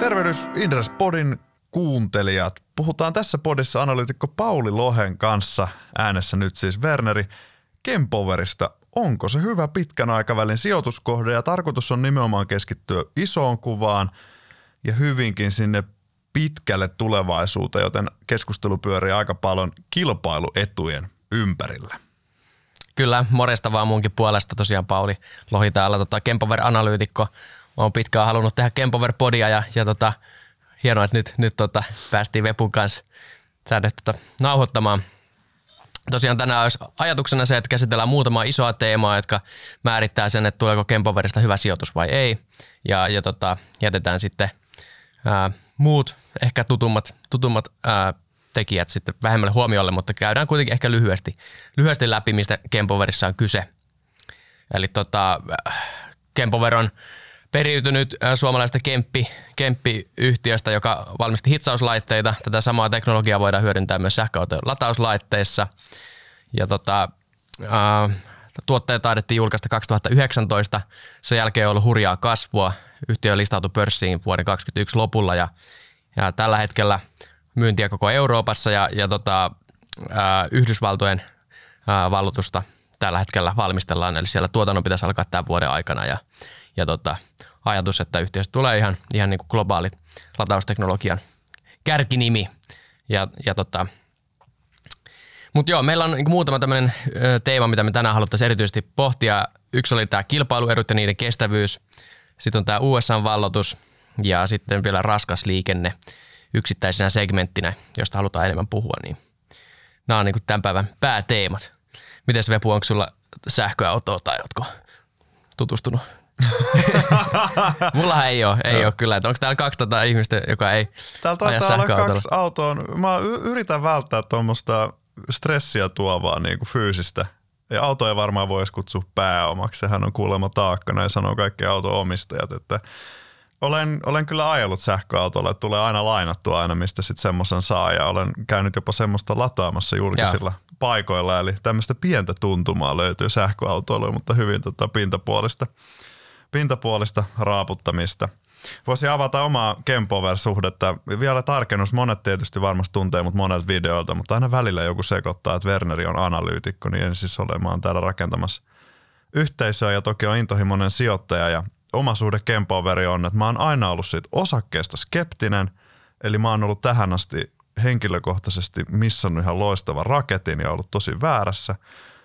Tervehdys Indres Podin kuuntelijat. Puhutaan tässä podissa analyytikko Pauli Lohen kanssa äänessä nyt siis Werneri Kempoverista. Onko se hyvä pitkän aikavälin sijoituskohde ja tarkoitus on nimenomaan keskittyä isoon kuvaan ja hyvinkin sinne pitkälle tulevaisuuteen, joten keskustelu pyörii aika paljon kilpailuetujen ympärillä. Kyllä, morjesta vaan munkin puolesta tosiaan Pauli Lohi täällä, tota, Kempover-analyytikko. Olen pitkään halunnut tehdä Kempover-podia ja, ja tota, hienoa, että nyt, nyt tota, päästiin Vepun kanssa tänne tota, nauhoittamaan. Tosiaan tänään olisi ajatuksena se, että käsitellään muutamaa isoa teemaa, jotka määrittää sen, että tuleeko Kempoverista hyvä sijoitus vai ei. Ja, ja tota, jätetään sitten ää, muut, ehkä tutummat, tutummat ää, tekijät sitten vähemmälle huomiolle, mutta käydään kuitenkin ehkä lyhyesti, lyhyesti läpi, mistä Kempoverissa on kyse. Eli tota, Kempover on periytynyt suomalaista Kemppi, Kemppi-yhtiöstä, joka valmisti hitsauslaitteita. Tätä samaa teknologiaa voidaan hyödyntää myös sähköautojen latauslaitteissa. Ja tota, ää, tuotteet taidettiin julkaista 2019. Sen jälkeen on ollut hurjaa kasvua. Yhtiö listautui pörssiin vuoden 2021 lopulla ja, ja tällä hetkellä myyntiä koko Euroopassa ja, ja tota, ää, Yhdysvaltojen ää, vallutusta tällä hetkellä valmistellaan. Eli siellä tuotannon pitäisi alkaa tämän vuoden aikana ja, ja tota, ajatus, että yhtiöstä tulee ihan, ihan niin kuin globaali latausteknologian kärkinimi. Ja, ja tota, mutta joo, meillä on niin muutama tämmöinen teema, mitä me tänään haluttaisiin erityisesti pohtia. Yksi oli tämä kilpailuedut ja niiden kestävyys. Sitten on tämä USA-vallotus ja sitten vielä raskas liikenne yksittäisenä segmenttinä, josta halutaan enemmän puhua. Niin nämä on niin tämän päivän pääteemat. Miten Vepu, onko sulla sähköautoa tai oletko tutustunut Mulla ei ole, ei ole kyllä. Onko täällä 200 ihmistä, joka ei Täällä taitaa olla kaksi autoa. Mä yritän välttää tuommoista stressiä tuovaa niin kuin fyysistä. Ja autoja varmaan voisi kutsua pääomaksi. Sehän on kuulemma taakkana ja sanoo kaikki auto-omistajat, että olen, olen kyllä ajellut sähköautolla, että tulee aina lainattua aina, mistä sitten semmoisen saa. Ja olen käynyt jopa semmoista lataamassa julkisilla Joo. paikoilla. Eli tämmöistä pientä tuntumaa löytyy sähköautoilla, mutta hyvin tota pintapuolista pintapuolista raaputtamista. Voisi avata omaa Kempover-suhdetta. Vielä tarkennus, monet tietysti varmasti tuntee mut monelta videolta, mutta aina välillä joku sekoittaa, että Werneri on analyytikko, niin en siis ole, mä oon täällä rakentamassa yhteisöä ja toki on intohimoinen sijoittaja ja oma suhde Kempoveri on, että mä oon aina ollut siitä osakkeesta skeptinen, eli mä oon ollut tähän asti henkilökohtaisesti missannut ihan loistavan raketin ja ollut tosi väärässä –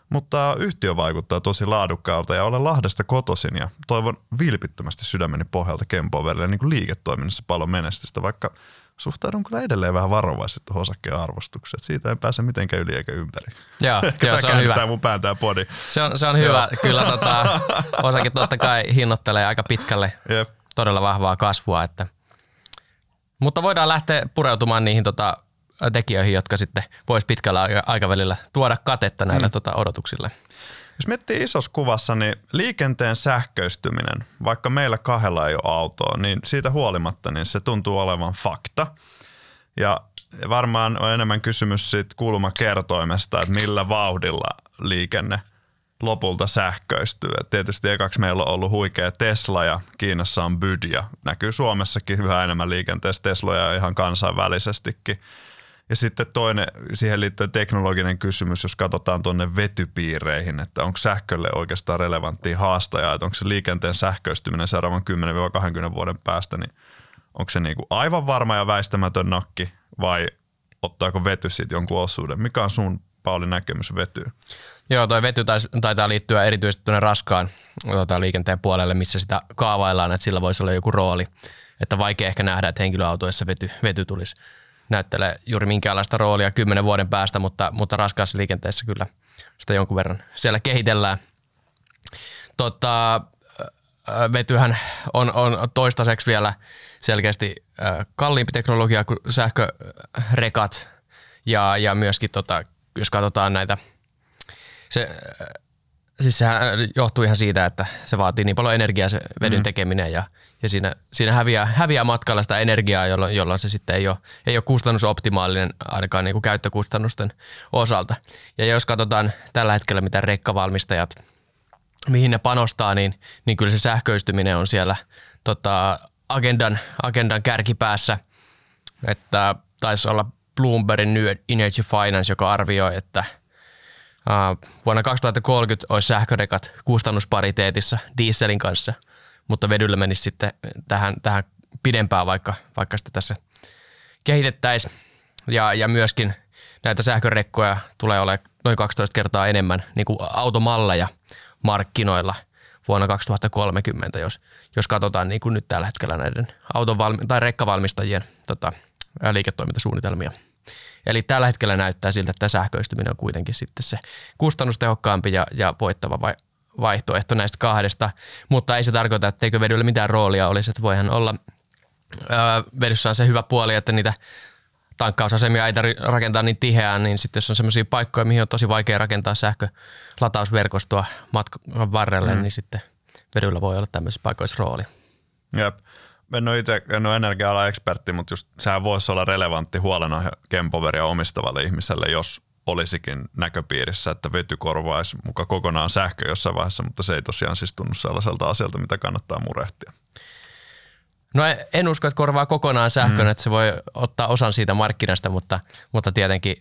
mutta yhtiö vaikuttaa tosi laadukkaalta ja olen Lahdesta kotoisin ja toivon vilpittömästi sydämeni pohjalta Kempoverille niin kuin liiketoiminnassa paljon menestystä, vaikka suhtaudun kyllä edelleen vähän varovaisesti tuohon osakkeen arvostukseen. Siitä ei pääse mitenkään yli eikä ympäri. Joo, joo se on hyvä. mun pään tää podi. Se on, se on hyvä. Kyllä tota, osake totta kai hinnoittelee aika pitkälle Jep. todella vahvaa kasvua. Että. Mutta voidaan lähteä pureutumaan niihin tota, tekijöihin, jotka sitten voisi pitkällä aikavälillä tuoda katetta näille mm. tota, odotuksille. Jos miettii isossa kuvassa, niin liikenteen sähköistyminen, vaikka meillä kahdella ei ole autoa, niin siitä huolimatta niin se tuntuu olevan fakta. Ja varmaan on enemmän kysymys siitä kulmakertoimesta, että millä vauhdilla liikenne lopulta sähköistyy. Et tietysti ekaksi meillä on ollut huikea Tesla ja Kiinassa on Byd ja näkyy Suomessakin yhä enemmän liikenteessä Tesloja ihan kansainvälisestikin. Ja sitten toinen siihen liittyen teknologinen kysymys, jos katsotaan tuonne vetypiireihin, että onko sähkölle oikeastaan relevantti haastaja, että onko se liikenteen sähköistyminen seuraavan 10-20 vuoden päästä, niin onko se niinku aivan varma ja väistämätön nakki vai ottaako vety siitä jonkun osuuden? Mikä on sun Pauli näkemys vetyyn? Joo, toi vety taitaa liittyä erityisesti tuonne raskaan tota, liikenteen puolelle, missä sitä kaavaillaan, että sillä voisi olla joku rooli. Että vaikea ehkä nähdä, että henkilöautoissa vety, vety tulisi näyttele juuri minkäänlaista roolia kymmenen vuoden päästä, mutta, mutta raskaassa liikenteessä kyllä sitä jonkun verran siellä kehitellään. Tota, vetyhän on, on toistaiseksi vielä selkeästi kalliimpi teknologia kuin sähkörekat ja, ja myöskin tota, jos katsotaan näitä, se, siis sehän johtuu ihan siitä, että se vaatii niin paljon energiaa se vedyn mm. tekeminen ja ja siinä, siinä häviää, häviää matkalla sitä energiaa, jolloin, jolloin se sitten ei ole, ei ole kustannusoptimaalinen ainakaan niin kuin käyttökustannusten osalta. Ja jos katsotaan tällä hetkellä, mitä rekkavalmistajat, mihin ne panostaa, niin, niin kyllä se sähköistyminen on siellä tota, agendan, agendan kärkipäässä, että taisi olla Bloombergin New Energy Finance, joka arvioi, että vuonna 2030 olisi sähkörekat kustannuspariteetissa dieselin kanssa, mutta vedyllä menisi sitten tähän, tähän pidempään, vaikka, vaikka sitä tässä kehitettäisiin. Ja, ja myöskin näitä sähkörekkoja tulee olemaan noin 12 kertaa enemmän niin kuin automalleja markkinoilla vuonna 2030, jos, jos katsotaan niin kuin nyt tällä hetkellä näiden auton valmi- tai rekkavalmistajien tota, liiketoimintasuunnitelmia. Eli tällä hetkellä näyttää siltä, että sähköistyminen on kuitenkin sitten se kustannustehokkaampi ja, ja voittava vai, vaihtoehto näistä kahdesta, mutta ei se tarkoita, että eikö vedyllä mitään roolia olisi, että voihan olla öö, vedyssä on se hyvä puoli, että niitä tankkausasemia ei tarvitse rakentaa niin tiheään, niin sitten jos on sellaisia paikkoja, mihin on tosi vaikea rakentaa sähkölatausverkostoa matkan varrelle, mm. niin sitten vedyllä voi olla tämmöisessä paikoissa rooli. Jep. En ole itse en ole energia ekspertti, mutta just sehän voisi olla relevantti huolenaihe Kempoveria omistavalle ihmiselle, jos olisikin näköpiirissä, että vety korvaisi muka kokonaan sähkö jossain vaiheessa, mutta se ei tosiaan siis tunnu sellaiselta asialta, mitä kannattaa murehtia. No en usko, että korvaa kokonaan sähkön, mm. että se voi ottaa osan siitä markkinasta, mutta, mutta tietenkin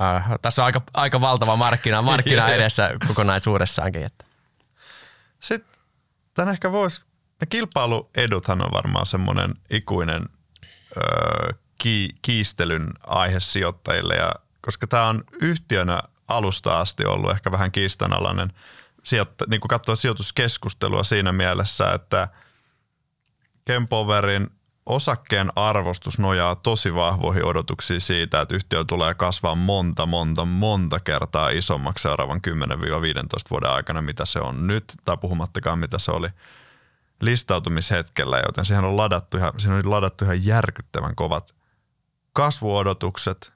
äh, tässä on aika, aika valtava markkina, markkina edessä kokonaisuudessaankin. Että. Sitten tämän ehkä voisi, ne kilpailueduthan on varmaan semmoinen ikuinen öö, ki, kiistelyn aihe sijoittajille, ja koska tämä on yhtiönä alusta asti ollut ehkä vähän kiistanalainen, sijoitta, niin kuin katsoo sijoituskeskustelua siinä mielessä, että – Kempoverin osakkeen arvostus nojaa tosi vahvoihin odotuksiin siitä, että yhtiö tulee kasvaa monta, monta, monta kertaa isommaksi seuraavan 10-15 vuoden aikana, mitä se on nyt, tai puhumattakaan mitä se oli listautumishetkellä, joten siihen on ladattu ihan, siihen on ladattu ihan järkyttävän kovat kasvuodotukset,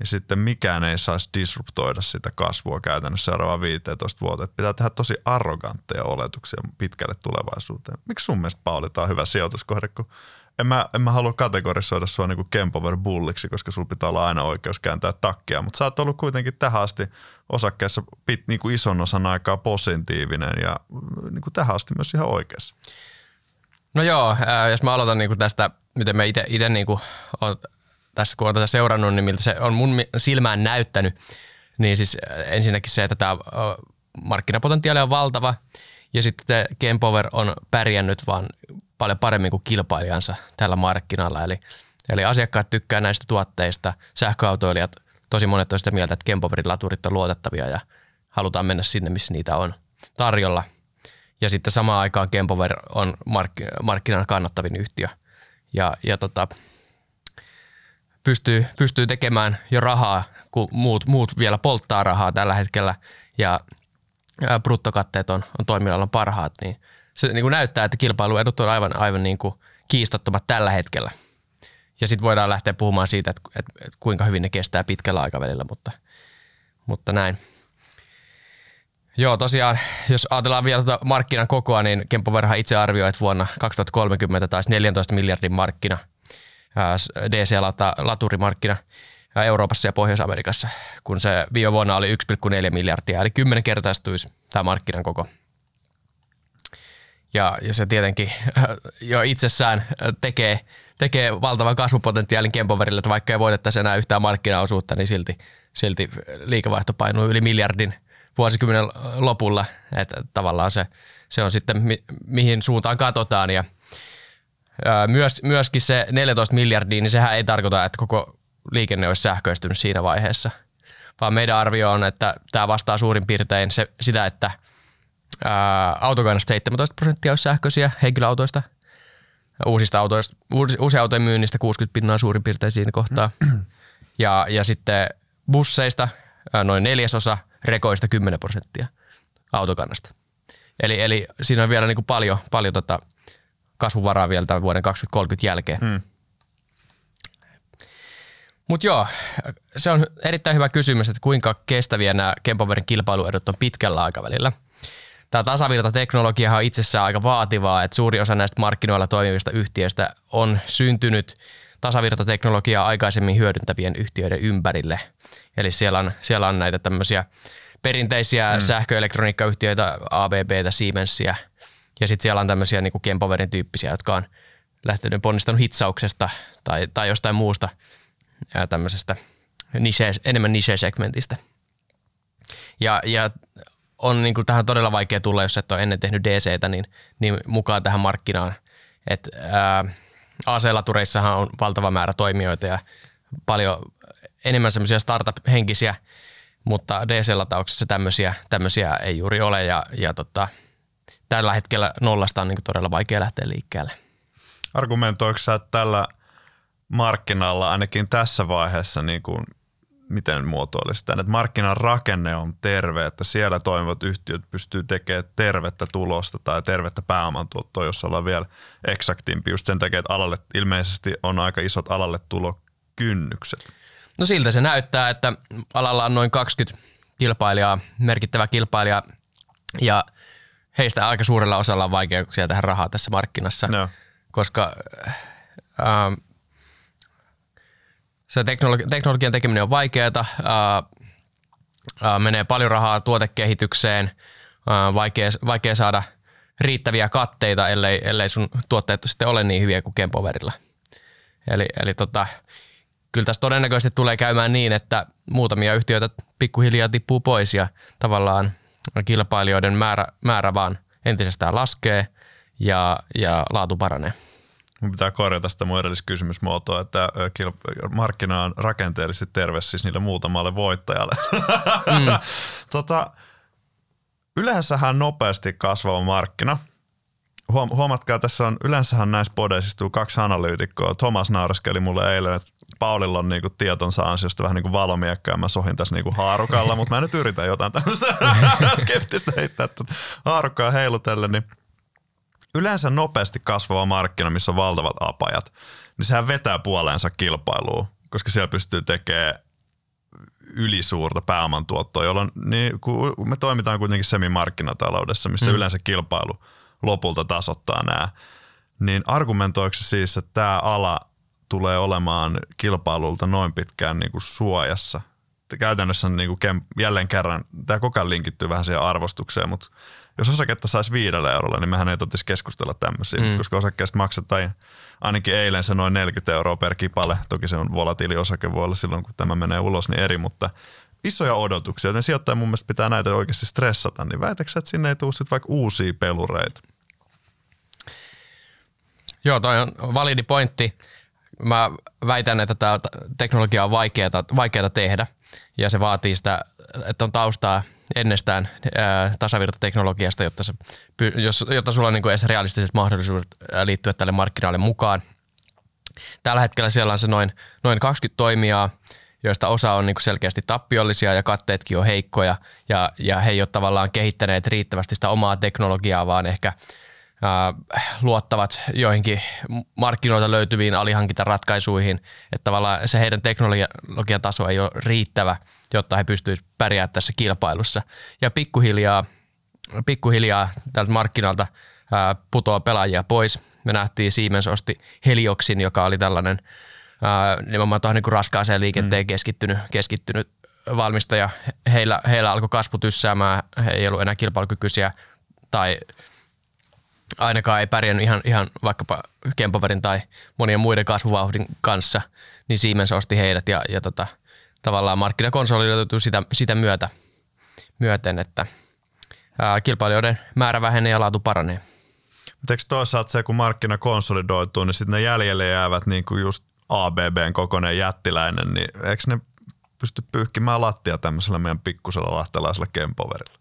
ja sitten mikään ei saisi disruptoida sitä kasvua käytännössä seuraavaan 15 vuoteen. Pitää tehdä tosi arrogantteja oletuksia pitkälle tulevaisuuteen. Miksi sun mielestä Pauli tämä on hyvä sijoituskohde, kun en mä, en mä halua kategorisoida sua niin Kempover bulliksi, koska sulla pitää olla aina oikeus kääntää takkia, mutta sä oot ollut kuitenkin tähän asti osakkeessa pit, niin kuin ison osan aikaa positiivinen ja niin kuin tähän asti myös ihan oikeassa. No joo, jos mä aloitan niin kuin tästä, miten me itse niin kuin tässä kun olen tätä seurannut, niin miltä se on mun silmään näyttänyt, niin siis ensinnäkin se, että tämä markkinapotentiaali on valtava ja sitten Kempower on pärjännyt vaan paljon paremmin kuin kilpailijansa tällä markkinalla. Eli, eli asiakkaat tykkää näistä tuotteista, sähköautoilijat, tosi monet on sitä mieltä, että Kempowerin laturit on luotettavia ja halutaan mennä sinne, missä niitä on tarjolla. Ja sitten samaan aikaan Kempower on mark- markkinan kannattavin yhtiö. Ja, ja tota, pystyy, pystyy tekemään jo rahaa, kun muut, muut vielä polttaa rahaa tällä hetkellä ja bruttokatteet on, on toimialalla parhaat, niin se niin kuin näyttää, että kilpailuedut on aivan, aivan niin kuin kiistattomat tällä hetkellä. Ja sitten voidaan lähteä puhumaan siitä, että, että, että kuinka hyvin ne kestää pitkällä aikavälillä, mutta, mutta näin. Joo, tosiaan, jos ajatellaan vielä tuota markkinan kokoa, niin Kempo Verha itse arvioi, että vuonna 2030 taisi 14 miljardin markkina – DC-laturimarkkina Euroopassa ja Pohjois-Amerikassa, kun se viime vuonna oli 1,4 miljardia, eli kymmenen kertaistuisi tämä markkinan koko. Ja, ja se tietenkin jo itsessään tekee, tekee valtavan kasvupotentiaalin Kempoverille, että vaikka ei voitettaisi enää yhtään markkinaosuutta, niin silti, silti liikevaihto painuu yli miljardin vuosikymmenen lopulla. Että tavallaan se, se on sitten mi, mihin suuntaan katsotaan ja – myös, myöskin se 14 miljardia, niin sehän ei tarkoita, että koko liikenne olisi sähköistynyt siinä vaiheessa, vaan meidän arvio on, että tämä vastaa suurin piirtein se, sitä, että autokannasta 17 prosenttia olisi sähköisiä henkilöautoista, uusista autoista, uusia autojen myynnistä 60 pinnaa suurin piirtein siinä kohtaa, ja, ja sitten busseista noin neljäsosa, rekoista 10 prosenttia autokannasta. Eli, eli siinä on vielä niin kuin paljon, paljon tota, kasvuvaraa vielä tämän vuoden 2030 jälkeen. Mm. Mutta joo, se on erittäin hyvä kysymys, että kuinka kestäviä nämä Kempoverin kilpailuedut on pitkällä aikavälillä. Tämä tasavirtateknologia on itsessään aika vaativaa, että suuri osa näistä markkinoilla toimivista yhtiöistä on syntynyt tasavirtateknologiaa aikaisemmin hyödyntävien yhtiöiden ympärille. Eli siellä on, siellä on näitä tämmöisiä perinteisiä mm. sähköelektroniikkayhtiöitä, ABBtä, Siemensia – Ja sitten siellä on tämmöisiä niin Kempoverin tyyppisiä, jotka on lähtenyt ponnistanut hitsauksesta tai, tai jostain muusta ja tämmöisestä niche, enemmän niche-segmentistä. Ja, ja on niin kuin tähän todella vaikea tulla, jos et ole ennen tehnyt DCtä, niin, niin mukaan tähän markkinaan. Et, on valtava määrä toimijoita ja paljon enemmän semmoisia startup-henkisiä, mutta DC-latauksessa tämmöisiä, tämmöisiä ei juuri ole ja, ja tota, tällä hetkellä nollasta on niin todella vaikea lähteä liikkeelle. Argumentoiko sä tällä markkinalla ainakin tässä vaiheessa niin kuin miten muotoilisi tämän, että markkinan rakenne on terve, että siellä toimivat yhtiöt pystyy tekemään tervettä tulosta tai tervettä pääomantuottoa, jos ollaan vielä eksaktimpi, just sen takia, että alalle ilmeisesti on aika isot alalle tulokynnykset. No siltä se näyttää, että alalla on noin 20 kilpailijaa, merkittävä kilpailija ja heistä aika suurella osalla on vaikeuksia tehdä rahaa tässä markkinassa, no. koska äh, se teknologi- teknologian tekeminen on vaikeaa, menee paljon rahaa tuotekehitykseen, ää, vaikea, vaikea saada riittäviä katteita, ellei, ellei sun tuotteet sitten ole niin hyviä kuin Kempoverilla. Eli, eli tota, kyllä tässä todennäköisesti tulee käymään niin, että muutamia yhtiöitä pikkuhiljaa tippuu pois ja tavallaan kilpailijoiden määrä, määrä vaan entisestään laskee ja, ja laatu paranee. Mun pitää korjata sitä mun edelliskysymysmuotoa, että markkina on rakenteellisesti terve siis niille muutamalle voittajalle. Mm. tota, yleensähän nopeasti kasvava markkina. Huom- huomatkaa, tässä on yleensähän näissä podeissa istuu kaksi analyytikkoa. Thomas nauraskeli mulle eilen, että Paulilla on niinku tietonsa ansiosta vähän niin kuin valomiekka ja mä sohin tässä niinku haarukalla, mutta mä nyt yritän jotain tämmöistä skeptistä heittää että haarukkaa heilutelle, niin – yleensä nopeasti kasvava markkina, missä on valtavat apajat, niin sehän vetää puoleensa kilpailua, koska siellä pystyy tekemään ylisuurta pääomantuottoa, jolloin niin, kun me toimitaan kuitenkin semimarkkinataloudessa, missä mm. yleensä kilpailu lopulta tasoittaa nämä, niin argumentoiko siis, että tämä ala tulee olemaan kilpailulta noin pitkään niin kuin suojassa? Käytännössä niin kuin jälleen kerran, tämä koko ajan linkittyy vähän siihen arvostukseen, mutta jos osaketta saisi viidellä eurolla, niin mehän ei tarvitsisi keskustella tämmöisiä, mm. koska osakkeesta maksetaan ainakin eilen se noin 40 euroa per kipale. Toki se on volatiili osake, voi olla silloin kun tämä menee ulos, niin eri, mutta isoja odotuksia. Joten sijoittajan mun mielestä pitää näitä oikeasti stressata, niin väitäksä, että sinne ei tule sitten vaikka uusia pelureita? Joo, toi on validi pointti. Mä väitän, että tämä teknologia on vaikeaa, vaikeaa tehdä ja se vaatii sitä, että on taustaa ennestään tasavirtateknologiasta, jotta, se, jos, jotta sulla on niin edes realistiset mahdollisuudet liittyä tälle markkinoille mukaan. Tällä hetkellä siellä on se noin, noin 20 toimijaa, joista osa on niin selkeästi tappiollisia ja katteetkin on heikkoja ja, ja he ei ole tavallaan kehittäneet riittävästi sitä omaa teknologiaa, vaan ehkä – luottavat joihinkin markkinoilta löytyviin alihankintaratkaisuihin, että tavallaan se heidän teknologian taso ei ole riittävä, jotta he pystyisivät pärjäämään tässä kilpailussa. Ja pikkuhiljaa, pikkuhiljaa tältä markkinalta putoaa pelaajia pois. Me nähtiin Siemens osti Helioksin, joka oli tällainen nimenomaan tuohon niin raskaaseen liikenteen mm. keskittynyt, keskittynyt valmistaja. Heillä, heillä alkoi kasvu tyssäämään, he ei ollut enää kilpailukykyisiä tai – ainakaan ei pärjännyt ihan, ihan vaikkapa Kempoverin tai monien muiden kasvuvauhdin kanssa, niin Siemens osti heidät ja, ja tota, tavallaan markkina konsolidoituu sitä, sitä myötä, myöten, että ää, kilpailijoiden määrä vähenee ja laatu paranee. Mutta eikö toisaalta se, kun markkina konsolidoituu, niin sitten ne jäljelle jäävät niin kuin just ABBn kokoinen jättiläinen, niin eikö ne pysty pyyhkimään lattia tämmöisellä meidän pikkusella lahtelaisella Kempoverilla?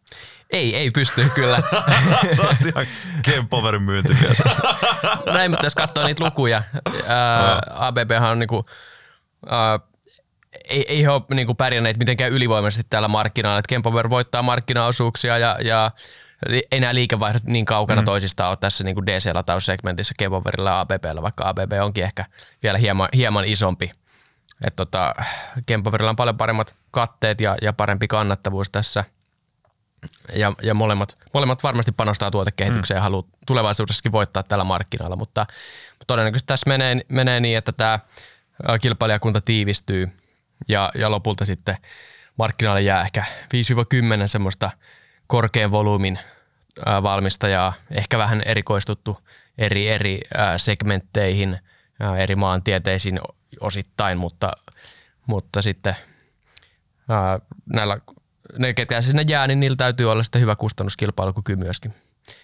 Ei, ei pysty kyllä. Sä oot ihan Kempoverin myyntimies. Näin, mutta jos katsoo niitä lukuja, ää, ABBhan on niinku, ää, ei, ei ole niinku pärjänneet mitenkään ylivoimaisesti tällä markkinoilla. Kempover voittaa markkinaosuuksia ja, ja ei nämä liikevaihdot niin kaukana mm. toisistaan ole tässä niin DC-lataussegmentissä Kempoverilla ja ABBllä, vaikka ABB onkin ehkä vielä hieman, hieman isompi. Et tota, Kempoverilla on paljon paremmat katteet ja, ja parempi kannattavuus tässä – ja, ja molemmat, molemmat varmasti panostaa tuotekehitykseen mm. ja haluaa tulevaisuudessakin voittaa tällä markkinoilla, mutta todennäköisesti tässä menee, menee niin, että tämä kilpailijakunta tiivistyy ja, ja lopulta sitten markkinoille jää ehkä 5-10 semmoista korkean volyymin valmistajaa, ehkä vähän erikoistuttu eri, eri segmentteihin, eri maantieteisiin osittain, mutta, mutta sitten näillä, ne ketkä sinne jää, niin niillä täytyy olla sitten hyvä kustannuskilpailukyky myöskin.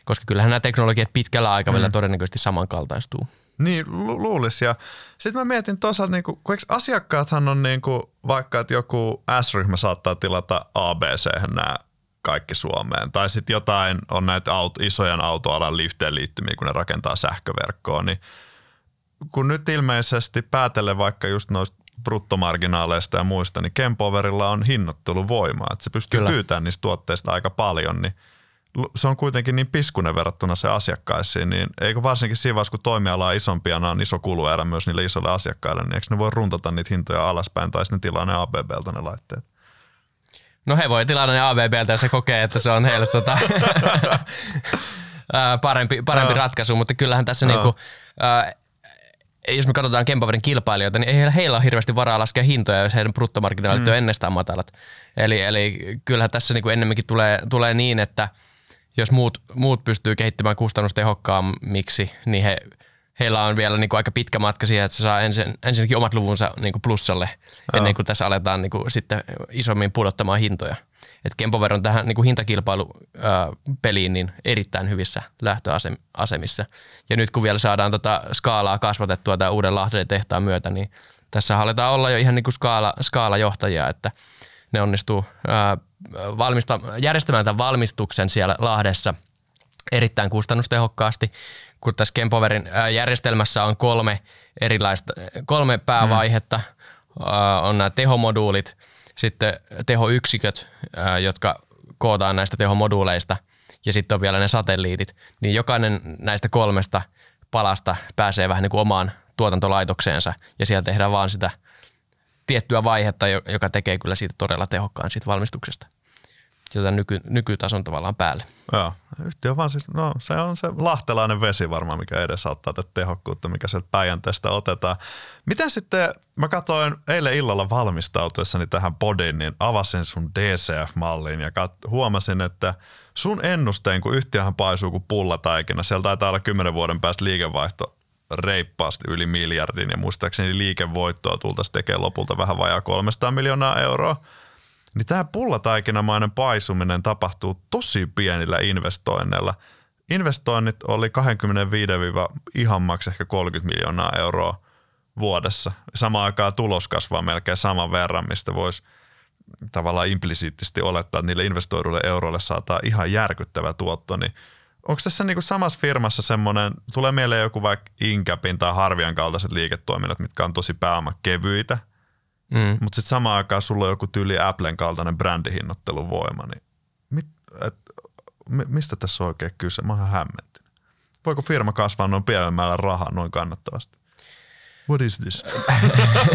Koska kyllähän nämä teknologiat pitkällä aikavälillä mm. todennäköisesti samankaltaistuu. Niin, lu- luulisi. Ja sitten mä mietin toisaalta, niin kun, kun asiakkaathan on niin kuin, vaikka, että joku S-ryhmä saattaa tilata ABC nämä kaikki Suomeen. Tai sitten jotain on näitä auto, isojen autoalan lifteen liittymiä, kun ne rakentaa sähköverkkoa, niin kun nyt ilmeisesti päätellen vaikka just noista bruttomarginaaleista ja muista, niin Kempoverilla on hinnoitteluvoimaa, että se pystyy Kyllä. pyytämään niistä tuotteista aika paljon, niin se on kuitenkin niin piskunen verrattuna se asiakkaisiin, niin eikö varsinkin siinä vaiheessa, kun toimiala on isompi ja on iso kuluerä myös niille isoille asiakkaille, niin eikö ne voi runtata niitä hintoja alaspäin tai sitten tilaa ne ABBltä ne laitteet? No he voi tilata ne ABBltä ja se kokee, että se on heille tota, parempi, parempi ratkaisu, mutta kyllähän tässä niinku, jos me katsotaan Kempaverin kilpailijoita, niin ei heillä ole hirveästi varaa laskea hintoja, jos heidän bruttomarginaalit mm. on ennestään matalat. Eli, eli kyllähän tässä niin kuin ennemminkin tulee, tulee niin, että jos muut, muut pystyy kehittymään kustannustehokkaammiksi, niin he, heillä on vielä niin kuin aika pitkä matka siihen, että se saa ensin, ensinnäkin omat luvunsa niin kuin plussalle, Joo. ennen kuin tässä aletaan niin kuin sitten isommin pudottamaan hintoja. Et Kempover on tähän niin kuin hintakilpailupeliin niin erittäin hyvissä lähtöasemissa. Ja nyt kun vielä saadaan tota skaalaa kasvatettua tämän uuden Lahden tehtaan myötä, niin tässä aletaan olla jo ihan niin kuin skaala, skaalajohtajia, että ne onnistuu ää, valmista, järjestämään tämän valmistuksen siellä Lahdessa erittäin kustannustehokkaasti, kun tässä Kempoverin järjestelmässä on kolme erilaista, kolme päävaihetta, mm. on nämä tehomoduulit – sitten tehoyksiköt, jotka kootaan näistä tehomoduuleista ja sitten on vielä ne satelliitit, niin jokainen näistä kolmesta palasta pääsee vähän niin kuin omaan tuotantolaitokseensa ja siellä tehdään vaan sitä tiettyä vaihetta, joka tekee kyllä siitä todella tehokkaan siitä valmistuksesta jota nyky, nykytason tavallaan päälle. Joo, yhtiö vaan siis, no se on se lahtelainen vesi varmaan, mikä edesauttaa tätä tehokkuutta, mikä sieltä Päijänteestä otetaan. Miten sitten, mä katsoin eilen illalla valmistautuessani tähän podiin, niin avasin sun DCF-malliin ja kat- huomasin, että sun ennusteen, kun yhtiöhän paisuu kuin pullataikina, siellä taitaa olla kymmenen vuoden päästä liikevaihto reippaasti yli miljardin ja muistaakseni liikevoittoa tultaisiin tekemään lopulta vähän vajaa 300 miljoonaa euroa – niin tämä pullataikinamainen paisuminen tapahtuu tosi pienillä investoinneilla. Investoinnit oli 25 ihan maks ehkä 30 miljoonaa euroa vuodessa. Samaan aikaan tulos kasvaa melkein saman verran, mistä voisi tavallaan implisiittisesti olettaa, että niille investoiduille euroille saataa ihan järkyttävä tuotto, niin onko tässä niinku samassa firmassa semmoinen, tulee mieleen joku vaikka Incapin tai Harvian kaltaiset liiketoiminnat, mitkä on tosi pääomakevyitä – Mm. Mutta sitten samaan aikaan sulla on joku tyyli Applen kaltainen brändihinnoitteluvoima, niin mit, et, mistä tässä on oikein kyse? Mä oon hämmentynyt. Voiko firma kasvaa noin pienellä rahaa noin kannattavasti? What is this?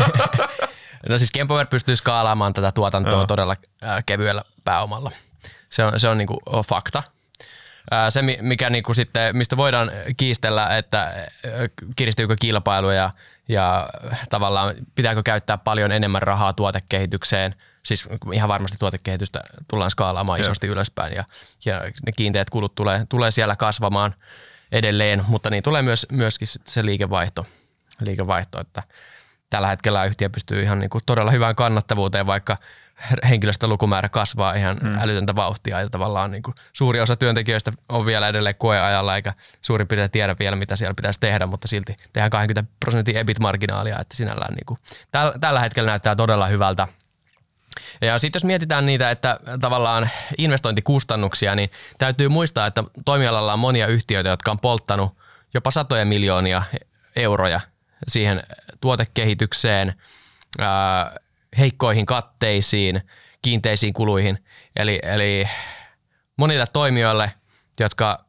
no siis Kempover pystyy skaalaamaan tätä tuotantoa Joo. todella äh, kevyellä pääomalla. Se on, se on niinku fakta. Äh, se, mikä niinku sitten, mistä voidaan kiistellä, että äh, kiristyykö kilpailu ja ja tavallaan pitääkö käyttää paljon enemmän rahaa tuotekehitykseen. Siis ihan varmasti tuotekehitystä tullaan skaalaamaan isosti ylöspäin ja, ja ne kiinteät kulut tulee, tulee siellä kasvamaan edelleen, mutta niin tulee myös, myöskin se liikevaihto, liikevaihto, että tällä hetkellä yhtiö pystyy ihan niin kuin todella hyvään kannattavuuteen, vaikka henkilöstölukumäärä kasvaa ihan hmm. älytöntä vauhtia ja tavallaan niin kuin suuri osa työntekijöistä on vielä edelleen koeajalla eikä suurin piirtein tiedä vielä mitä siellä pitäisi tehdä, mutta silti tehdään 20 prosentin EBIT-marginaalia, että sinällään niin kuin, täl, tällä hetkellä näyttää todella hyvältä. Ja sitten jos mietitään niitä, että tavallaan investointikustannuksia, niin täytyy muistaa, että toimialalla on monia yhtiöitä, jotka on polttanut jopa satoja miljoonia euroja siihen tuotekehitykseen, heikkoihin katteisiin, kiinteisiin kuluihin. Eli, eli monille toimijoille, jotka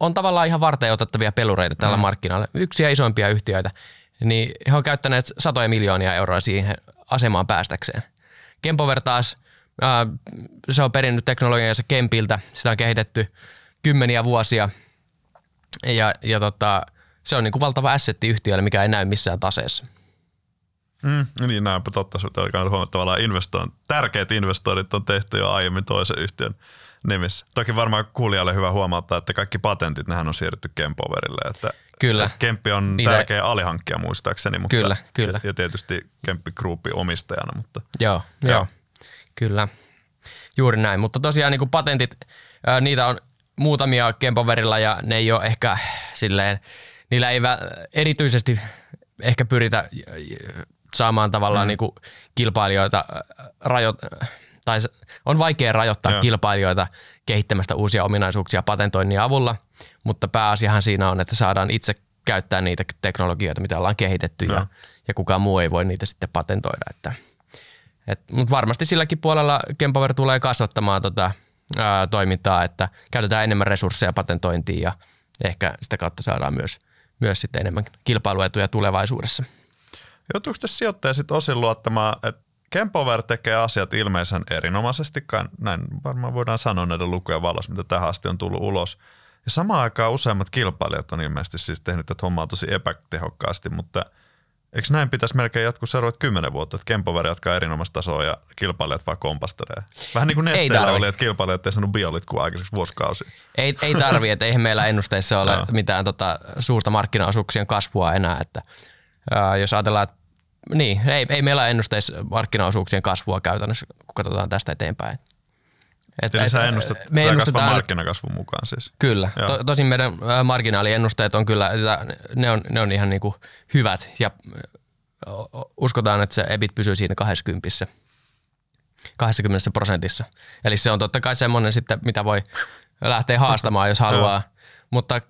on tavallaan ihan varten otettavia pelureita tällä mm. markkinoilla, yksi ja isoimpia yhtiöitä, niin he on käyttäneet satoja miljoonia euroa siihen asemaan päästäkseen. Kempover taas, ää, se on perinnyt teknologiansa Kempiltä, sitä on kehitetty kymmeniä vuosia ja, ja tota, se on niin kuin valtava assetti yhtiölle, mikä ei näy missään taseessa. Mm, niin näinpä totta, että huomattavalla investoin, tärkeät investoinnit on tehty jo aiemmin toisen yhtiön nimissä. Toki varmaan kuulijalle hyvä huomauttaa, että kaikki patentit, nehän on siirretty Kempoverille. Että, kyllä. Että Kemppi on Niitä... tärkeä alihankkija muistaakseni. Mutta, kyllä, kyllä. Ja tietysti Kemppi Groupi omistajana. Mutta, joo, joo, joo, kyllä. Juuri näin, mutta tosiaan niin kuin patentit, niitä on muutamia Kempoverilla ja ne ei ole ehkä silleen, niillä ei erityisesti ehkä pyritä saamaan tavallaan mm. niin kuin kilpailijoita rajoit, tai on vaikea rajoittaa Joo. kilpailijoita kehittämästä uusia ominaisuuksia patentoinnin avulla, mutta pääasiahan siinä on, että saadaan itse käyttää niitä teknologioita, mitä ollaan kehitetty ja, ja kukaan muu ei voi niitä sitten patentoida. Että, et, mutta varmasti silläkin puolella Kempover tulee kasvattamaan tota, ää, toimintaa, että käytetään enemmän resursseja patentointiin ja ehkä sitä kautta saadaan myös, myös sitten enemmän kilpailuetuja tulevaisuudessa. Joutuuko tässä sijoittaja sitten osin luottamaan, että Kempover tekee asiat ilmeisen erinomaisesti, näin varmaan voidaan sanoa näiden lukujen valossa, mitä tähän asti on tullut ulos. Ja samaan aikaan useimmat kilpailijat on ilmeisesti siis tehnyt tätä hommaa tosi epätehokkaasti, mutta eikö näin pitäisi melkein jatkuu seuraavat kymmenen vuotta, että Kempover jatkaa erinomaista tasoa ja kilpailijat vaan kompastelee? Vähän niin kuin Nesteellä oli, että kilpailijat ei saanut biolitkua aikaiseksi vuosikausi. Ei, ei tarvi, että eihän meillä ennusteissa ole mitään tota, suurta markkinaosuuksien kasvua enää, että ää, jos ajatellaan, että niin, ei, ei meillä ennusteissa markkinaosuuksien kasvua käytännössä, kun katsotaan tästä eteenpäin. Et, Eli et, sä ennustat me ennustetaan, markkinakasvun mukaan siis? Kyllä. To, tosin meidän marginaaliennusteet on kyllä, ne on, ne on ihan niin kuin hyvät ja uskotaan, että se EBIT pysyy siinä 20 20 prosentissa. Eli se on totta kai semmoinen sitten, mitä voi lähteä haastamaan, jos haluaa. Mutta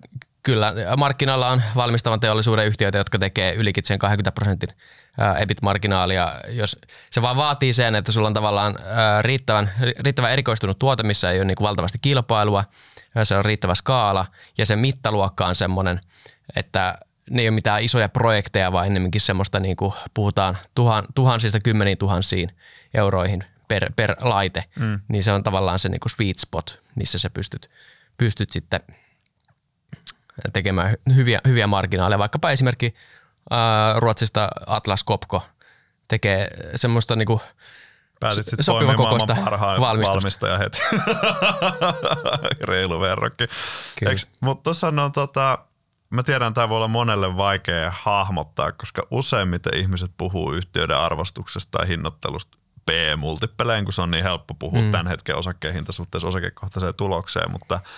kyllä markkinoilla on valmistavan teollisuuden yhtiöitä, jotka tekee ylikin sen 20 prosentin EBIT-marginaalia. Jos se vaan vaatii sen, että sulla on tavallaan riittävän, riittävän erikoistunut tuote, missä ei ole niin kuin valtavasti kilpailua, se on riittävä skaala ja se mittaluokka on semmoinen, että ne ei ole mitään isoja projekteja, vaan ennemminkin semmoista, niin kuin puhutaan tuhan, tuhansista kymmeniin tuhansiin euroihin per, per laite, mm. niin se on tavallaan se niin kuin sweet spot, missä sä pystyt, pystyt sitten – tekemään hyviä, hyviä marginaaleja. Vaikkapa esimerkki ää, Ruotsista Atlas Copco tekee semmoista niinku Päätit sitten sopivan kokoista valmistaja heti. Reilu verrokki. Mutta tuossa on tota, mä tiedän, tämä voi olla monelle vaikea hahmottaa, koska useimmiten ihmiset puhuu yhtiöiden arvostuksesta tai hinnoittelusta P-multipeleen, kun se on niin helppo puhua mm. tämän hetken osakkeen hinta suhteessa osakekohtaiseen tulokseen, mutta –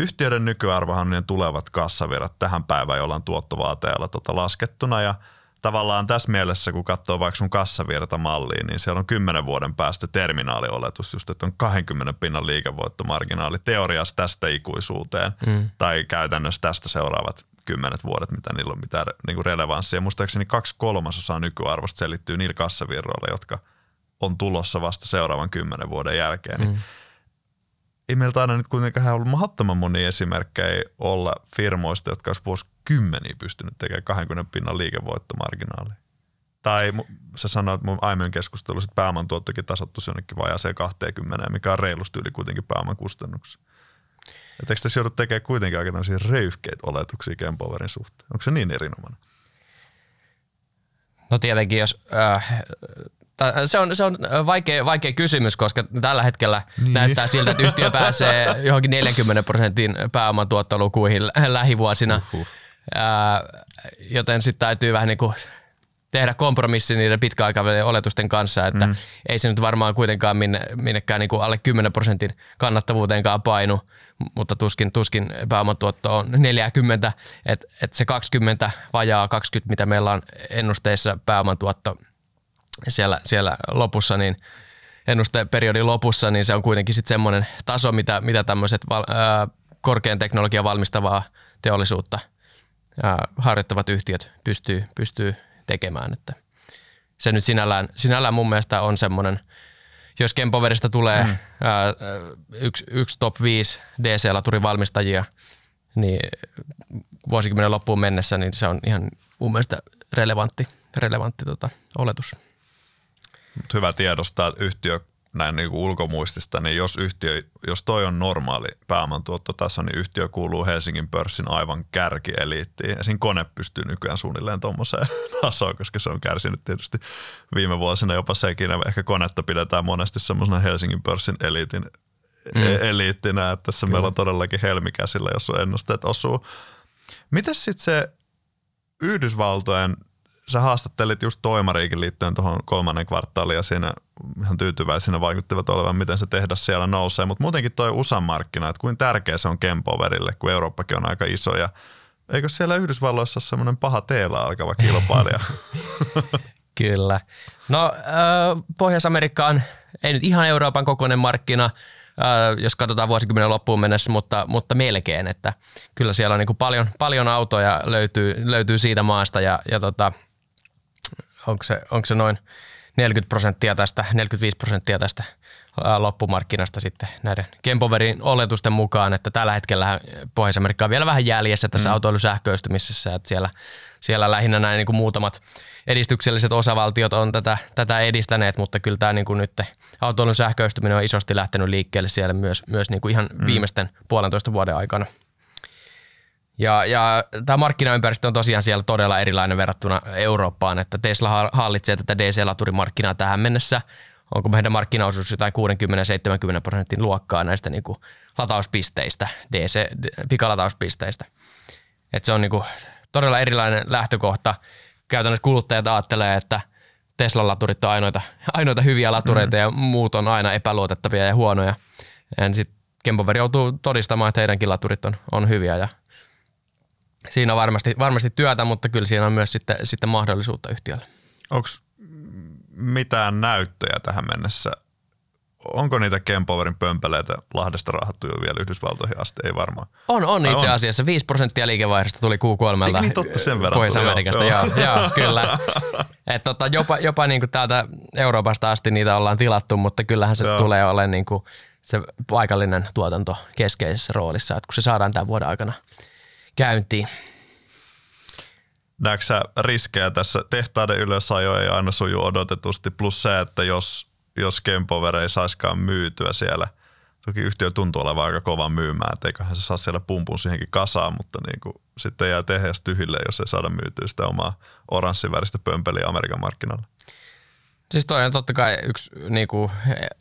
yhtiöiden nykyarvohan niin tulevat kassavirrat tähän päivään jollain tuottovaateella tota laskettuna ja tavallaan tässä mielessä, kun katsoo vaikka sun kassavirtamalliin, niin siellä on 10 vuoden päästä terminaalioletus just, että on 20 pinnan liikevoittomarginaali teoriassa tästä ikuisuuteen mm. tai käytännössä tästä seuraavat kymmenet vuodet, mitä niillä on mitään niin relevanssia. Muistaakseni kaksi kolmasosaa nykyarvosta selittyy niillä kassavirroilla, jotka on tulossa vasta seuraavan kymmenen vuoden jälkeen. Niin mm ei meiltä aina nyt kuitenkaan ollut mahdottoman monia esimerkkejä olla firmoista, jotka olisi vuosikymmeniä pystynyt tekemään 20 pinnan liikevoittomarginaali. Tai sä sanoit mun aiemmin keskustelussa, että pääoman tuottokin tasottuisi jonnekin vajaaseen 20, mikä on reilusti yli kuitenkin pääoman kustannuksia. Et eikö tässä joudut tekemään kuitenkin aika tämmöisiä röyhkeitä oletuksia Kempowerin suhteen? Onko se niin erinomainen? No tietenkin, jos äh, se on, se on vaikea, vaikea kysymys, koska tällä hetkellä niin. näyttää siltä, että yhtiö pääsee johonkin 40 prosentin pääoman tuottolukuihin lähivuosina. Uhuh. Ää, joten sitten täytyy vähän niin kuin tehdä kompromissi niiden pitkäaikavälin oletusten kanssa, että mm. ei se nyt varmaan kuitenkaan minne, minnekään niin kuin alle 10 prosentin kannattavuuteenkaan painu, mutta tuskin, tuskin pääomatuotto on 40, että et se 20 vajaa 20, mitä meillä on ennusteissa pääomantuotto – siellä, siellä lopussa, niin ennusteperiodin lopussa, niin se on kuitenkin sitten semmoinen taso, mitä, mitä tämmöiset val, ää, korkean teknologian valmistavaa teollisuutta ää, harjoittavat yhtiöt pystyy, pystyy tekemään. Että se nyt sinällään, sinällään mun mielestä on semmoinen, jos Kempoverista tulee mm. ää, yksi, yksi top 5 DC-laturin valmistajia, niin vuosikymmenen loppuun mennessä, niin se on ihan mun mielestä relevantti, relevantti tota, oletus. Mut hyvä tiedostaa yhtiö näin niin kuin ulkomuistista, niin jos yhtiö, jos toi on normaali pääomantuottotaso, niin yhtiö kuuluu Helsingin pörssin aivan kärkieliittiin. Ja siinä kone pystyy nykyään suunnilleen tuommoiseen tasoon, koska se on kärsinyt tietysti viime vuosina jopa sekin. Ehkä konetta pidetään monesti semmoisena Helsingin pörssin eliitin mm. eliittinä, että tässä Kyllä. meillä on todellakin helmikäsillä, jos on ennusteet osuu. Mitäs sitten se Yhdysvaltojen, sä haastattelit just Toimariikin liittyen tuohon kolmannen kvartaaliin ja siinä ihan tyytyväisinä vaikuttivat olevan, miten se tehdas siellä nousee, mutta muutenkin toi USA-markkina, että kuinka tärkeä se on Kempoverille, kun Eurooppakin on aika iso ja eikö siellä Yhdysvalloissa ole semmoinen paha teellä alkava kilpailija? Kyllä. No äh, Pohjois-Amerikka on ei nyt ihan Euroopan kokoinen markkina, äh, jos katsotaan vuosikymmenen loppuun mennessä, mutta, mutta melkein, että kyllä siellä on niin kuin paljon, paljon autoja löytyy, löytyy siitä maasta ja, ja tota, onko, se, onko se noin 40 prosenttia tästä, 45 prosenttia tästä loppumarkkinasta sitten näiden Kempoverin oletusten mukaan, että tällä hetkellä Pohjois-Amerikka on vielä vähän jäljessä tässä mm. autoilusähköistymisessä, että siellä, siellä lähinnä näin niin kuin muutamat edistykselliset osavaltiot on tätä, tätä edistäneet, mutta kyllä tämä niin kuin nyt autoilun sähköistyminen on isosti lähtenyt liikkeelle siellä myös, myös niin kuin ihan mm. viimeisten puolentoista vuoden aikana. Ja, ja tämä markkinaympäristö on tosiaan siellä todella erilainen verrattuna Eurooppaan, että Tesla hallitsee tätä DC-laturimarkkinaa tähän mennessä. Onko meidän markkinaosuus jotain 60-70 prosentin luokkaa näistä niin kuin latauspisteistä, DC, pikalatauspisteistä. Et se on niin kuin todella erilainen lähtökohta. Käytännössä kuluttajat ajattelee, että Tesla-laturit on ainoita, ainoita hyviä latureita mm. ja muut on aina epäluotettavia ja huonoja. Ja sitten Kempoveri joutuu todistamaan, että heidänkin laturit on, on hyviä ja siinä on varmasti, varmasti työtä, mutta kyllä siinä on myös sitten, sitten mahdollisuutta yhtiölle. Onko mitään näyttöjä tähän mennessä? Onko niitä Kempoverin pömpeleitä Lahdesta rahattu jo vielä Yhdysvaltoihin asti? Ei varmaan. On, on itse on. asiassa. 5 prosenttia liikevaihdosta tuli Q3. niin totta sen verran Pohjois-Amerikasta, joo. joo, joo, kyllä. Et tota, jopa jopa niinku täältä Euroopasta asti niitä ollaan tilattu, mutta kyllähän se joo. tulee olemaan niinku se paikallinen tuotanto keskeisessä roolissa, että kun se saadaan tämän vuoden aikana – käyntiin. Näetkö sä riskejä tässä? Tehtaiden ylösajo ei aina suju odotetusti, plus se, että jos, jos Kempover ei saiskaan myytyä siellä, toki yhtiö tuntuu olevan aika kova myymään, että eiköhän se saa siellä pumpun siihenkin kasaan, mutta niin kuin, sitten jää tehdas tyhjille, jos ei saada myytyä sitä omaa oranssiväristä pömpeliä Amerikan markkinoilla. Siis toi on totta kai yksi niin kuin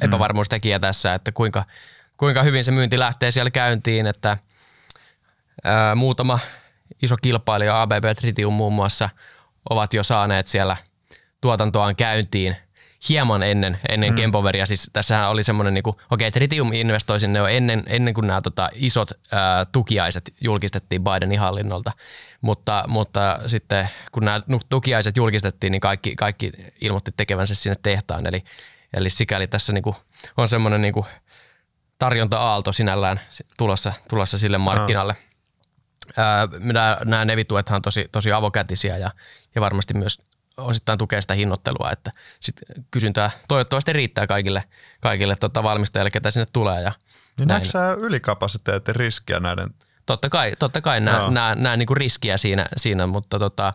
epävarmuustekijä mm. tässä, että kuinka, kuinka hyvin se myynti lähtee siellä käyntiin, että – Ää, muutama iso kilpailija, ABB Tritium muun muassa, ovat jo saaneet siellä tuotantoaan käyntiin hieman ennen, ennen mm. Kempoveria. Siis tässähän oli semmoinen, niin okei, okay, Tritium investoi sinne jo ennen, ennen kuin nämä tota, isot ää, tukiaiset julkistettiin Bidenin hallinnolta. Mutta, mutta sitten kun nämä tukiaiset julkistettiin, niin kaikki, kaikki ilmoitti tekevänsä sinne tehtaan. Eli, eli sikäli tässä niin kuin, on semmoinen niin tarjonta-aalto sinällään tulossa, tulossa sille markkinalle. Mm nämä, nämä nevituethan on tosi, tosi avokätisiä ja, ja varmasti myös osittain tukee sitä hinnoittelua, että sit kysyntää toivottavasti riittää kaikille, kaikille tota valmistajille, ketä sinne tulee. Ja niin sä ylikapasiteetin riskiä näiden? Totta kai, totta kai näen, näen, näen niin riskiä siinä, siinä mutta tota,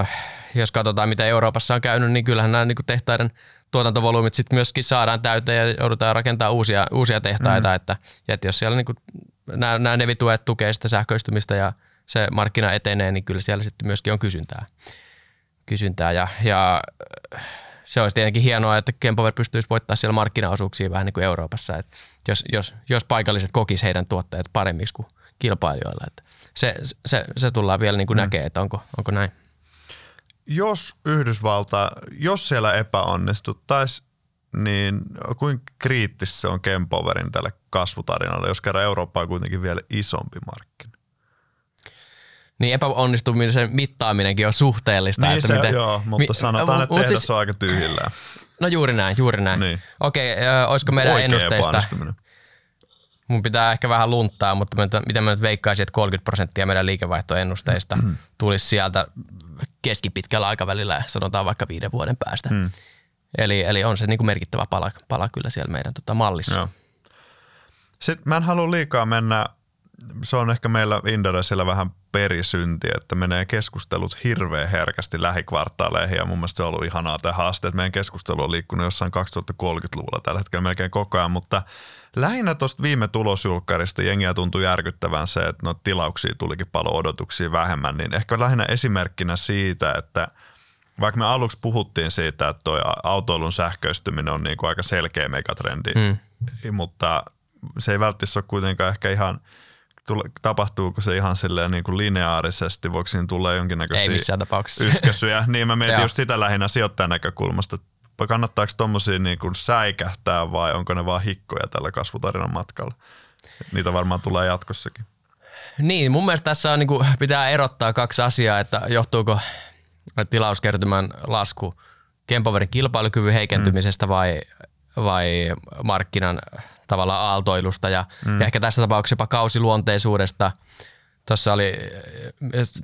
äh, jos katsotaan, mitä Euroopassa on käynyt, niin kyllähän nämä niin tehtaiden tuotantovolyymit sitten myöskin saadaan täyteen ja joudutaan rakentamaan uusia, uusia tehtaita, mm. että, että jos siellä niin nämä, nämä nevituet tukee sitä sähköistymistä ja se markkina etenee, niin kyllä siellä sitten myöskin on kysyntää. kysyntää ja, ja se olisi tietenkin hienoa, että Kempover pystyisi voittamaan siellä markkinaosuuksia vähän niin kuin Euroopassa, että jos, jos, jos paikalliset kokis heidän tuotteet paremmiksi kuin kilpailijoilla. Että se, se, se tullaan vielä niin kuin mm. näkee, että onko, onko näin. Jos Yhdysvalta, jos siellä epäonnistuttaisiin, niin kuinka kriittistä se on Kempoverin tälle kasvutarinalle, jos kerran Eurooppa on kuitenkin vielä isompi markkina? Niin epäonnistumisen mittaaminenkin on suhteellista. Niin että se, miten, joo, mutta mi, sanotaan, että tehdas siis, on aika tyhjillään. No juuri näin, juuri näin. Niin. Okei, äh, olisiko meidän Oikea ennusteista? Mun pitää ehkä vähän lunttaa, mutta miten mä nyt veikkaisin, että 30 prosenttia meidän liikevaihtoennusteista tulisi sieltä keskipitkällä aikavälillä, sanotaan vaikka viiden vuoden päästä. Hmm. Eli, eli on se niin kuin merkittävä pala, pala kyllä siellä meidän tota mallissa. Joo. Sitten mä en halua liikaa mennä, se on ehkä meillä Inderesillä vähän perisynti, että menee keskustelut hirveän herkästi lähikvartaaleihin ja mun mielestä se on ollut ihanaa tämä haaste, että meidän keskustelu on liikkunut jossain 2030-luvulla tällä hetkellä melkein koko ajan, mutta lähinnä tuosta viime tulosjulkkarista jengiä tuntui järkyttävän se, että no tilauksia tulikin paljon odotuksia vähemmän, niin ehkä lähinnä esimerkkinä siitä, että – vaikka me aluksi puhuttiin siitä, että tuo autoilun sähköistyminen on niin kuin aika selkeä megatrendi mm. mutta se ei välttämättä ole kuitenkaan ehkä ihan, tapahtuuko se ihan silleen niin kuin lineaarisesti, voiko siinä tulla jonkinnäköisiä ei missään tapauksessa. yskäsyjä. Niin mä mietin just sitä lähinnä sijoittajan näkökulmasta, kannattaako tuommoisia niin kuin säikähtää vai onko ne vaan hikkoja tällä kasvutarinan matkalla? Niitä varmaan tulee jatkossakin. Niin, mun mielestä tässä on, niin kuin, pitää erottaa kaksi asiaa, että johtuuko tilauskertymän lasku Kempoverin kilpailukyvyn heikentymisestä mm. vai, vai markkinan tavallaan aaltoilusta ja, mm. ja ehkä tässä tapauksessa jopa kausiluonteisuudesta. Tuossa oli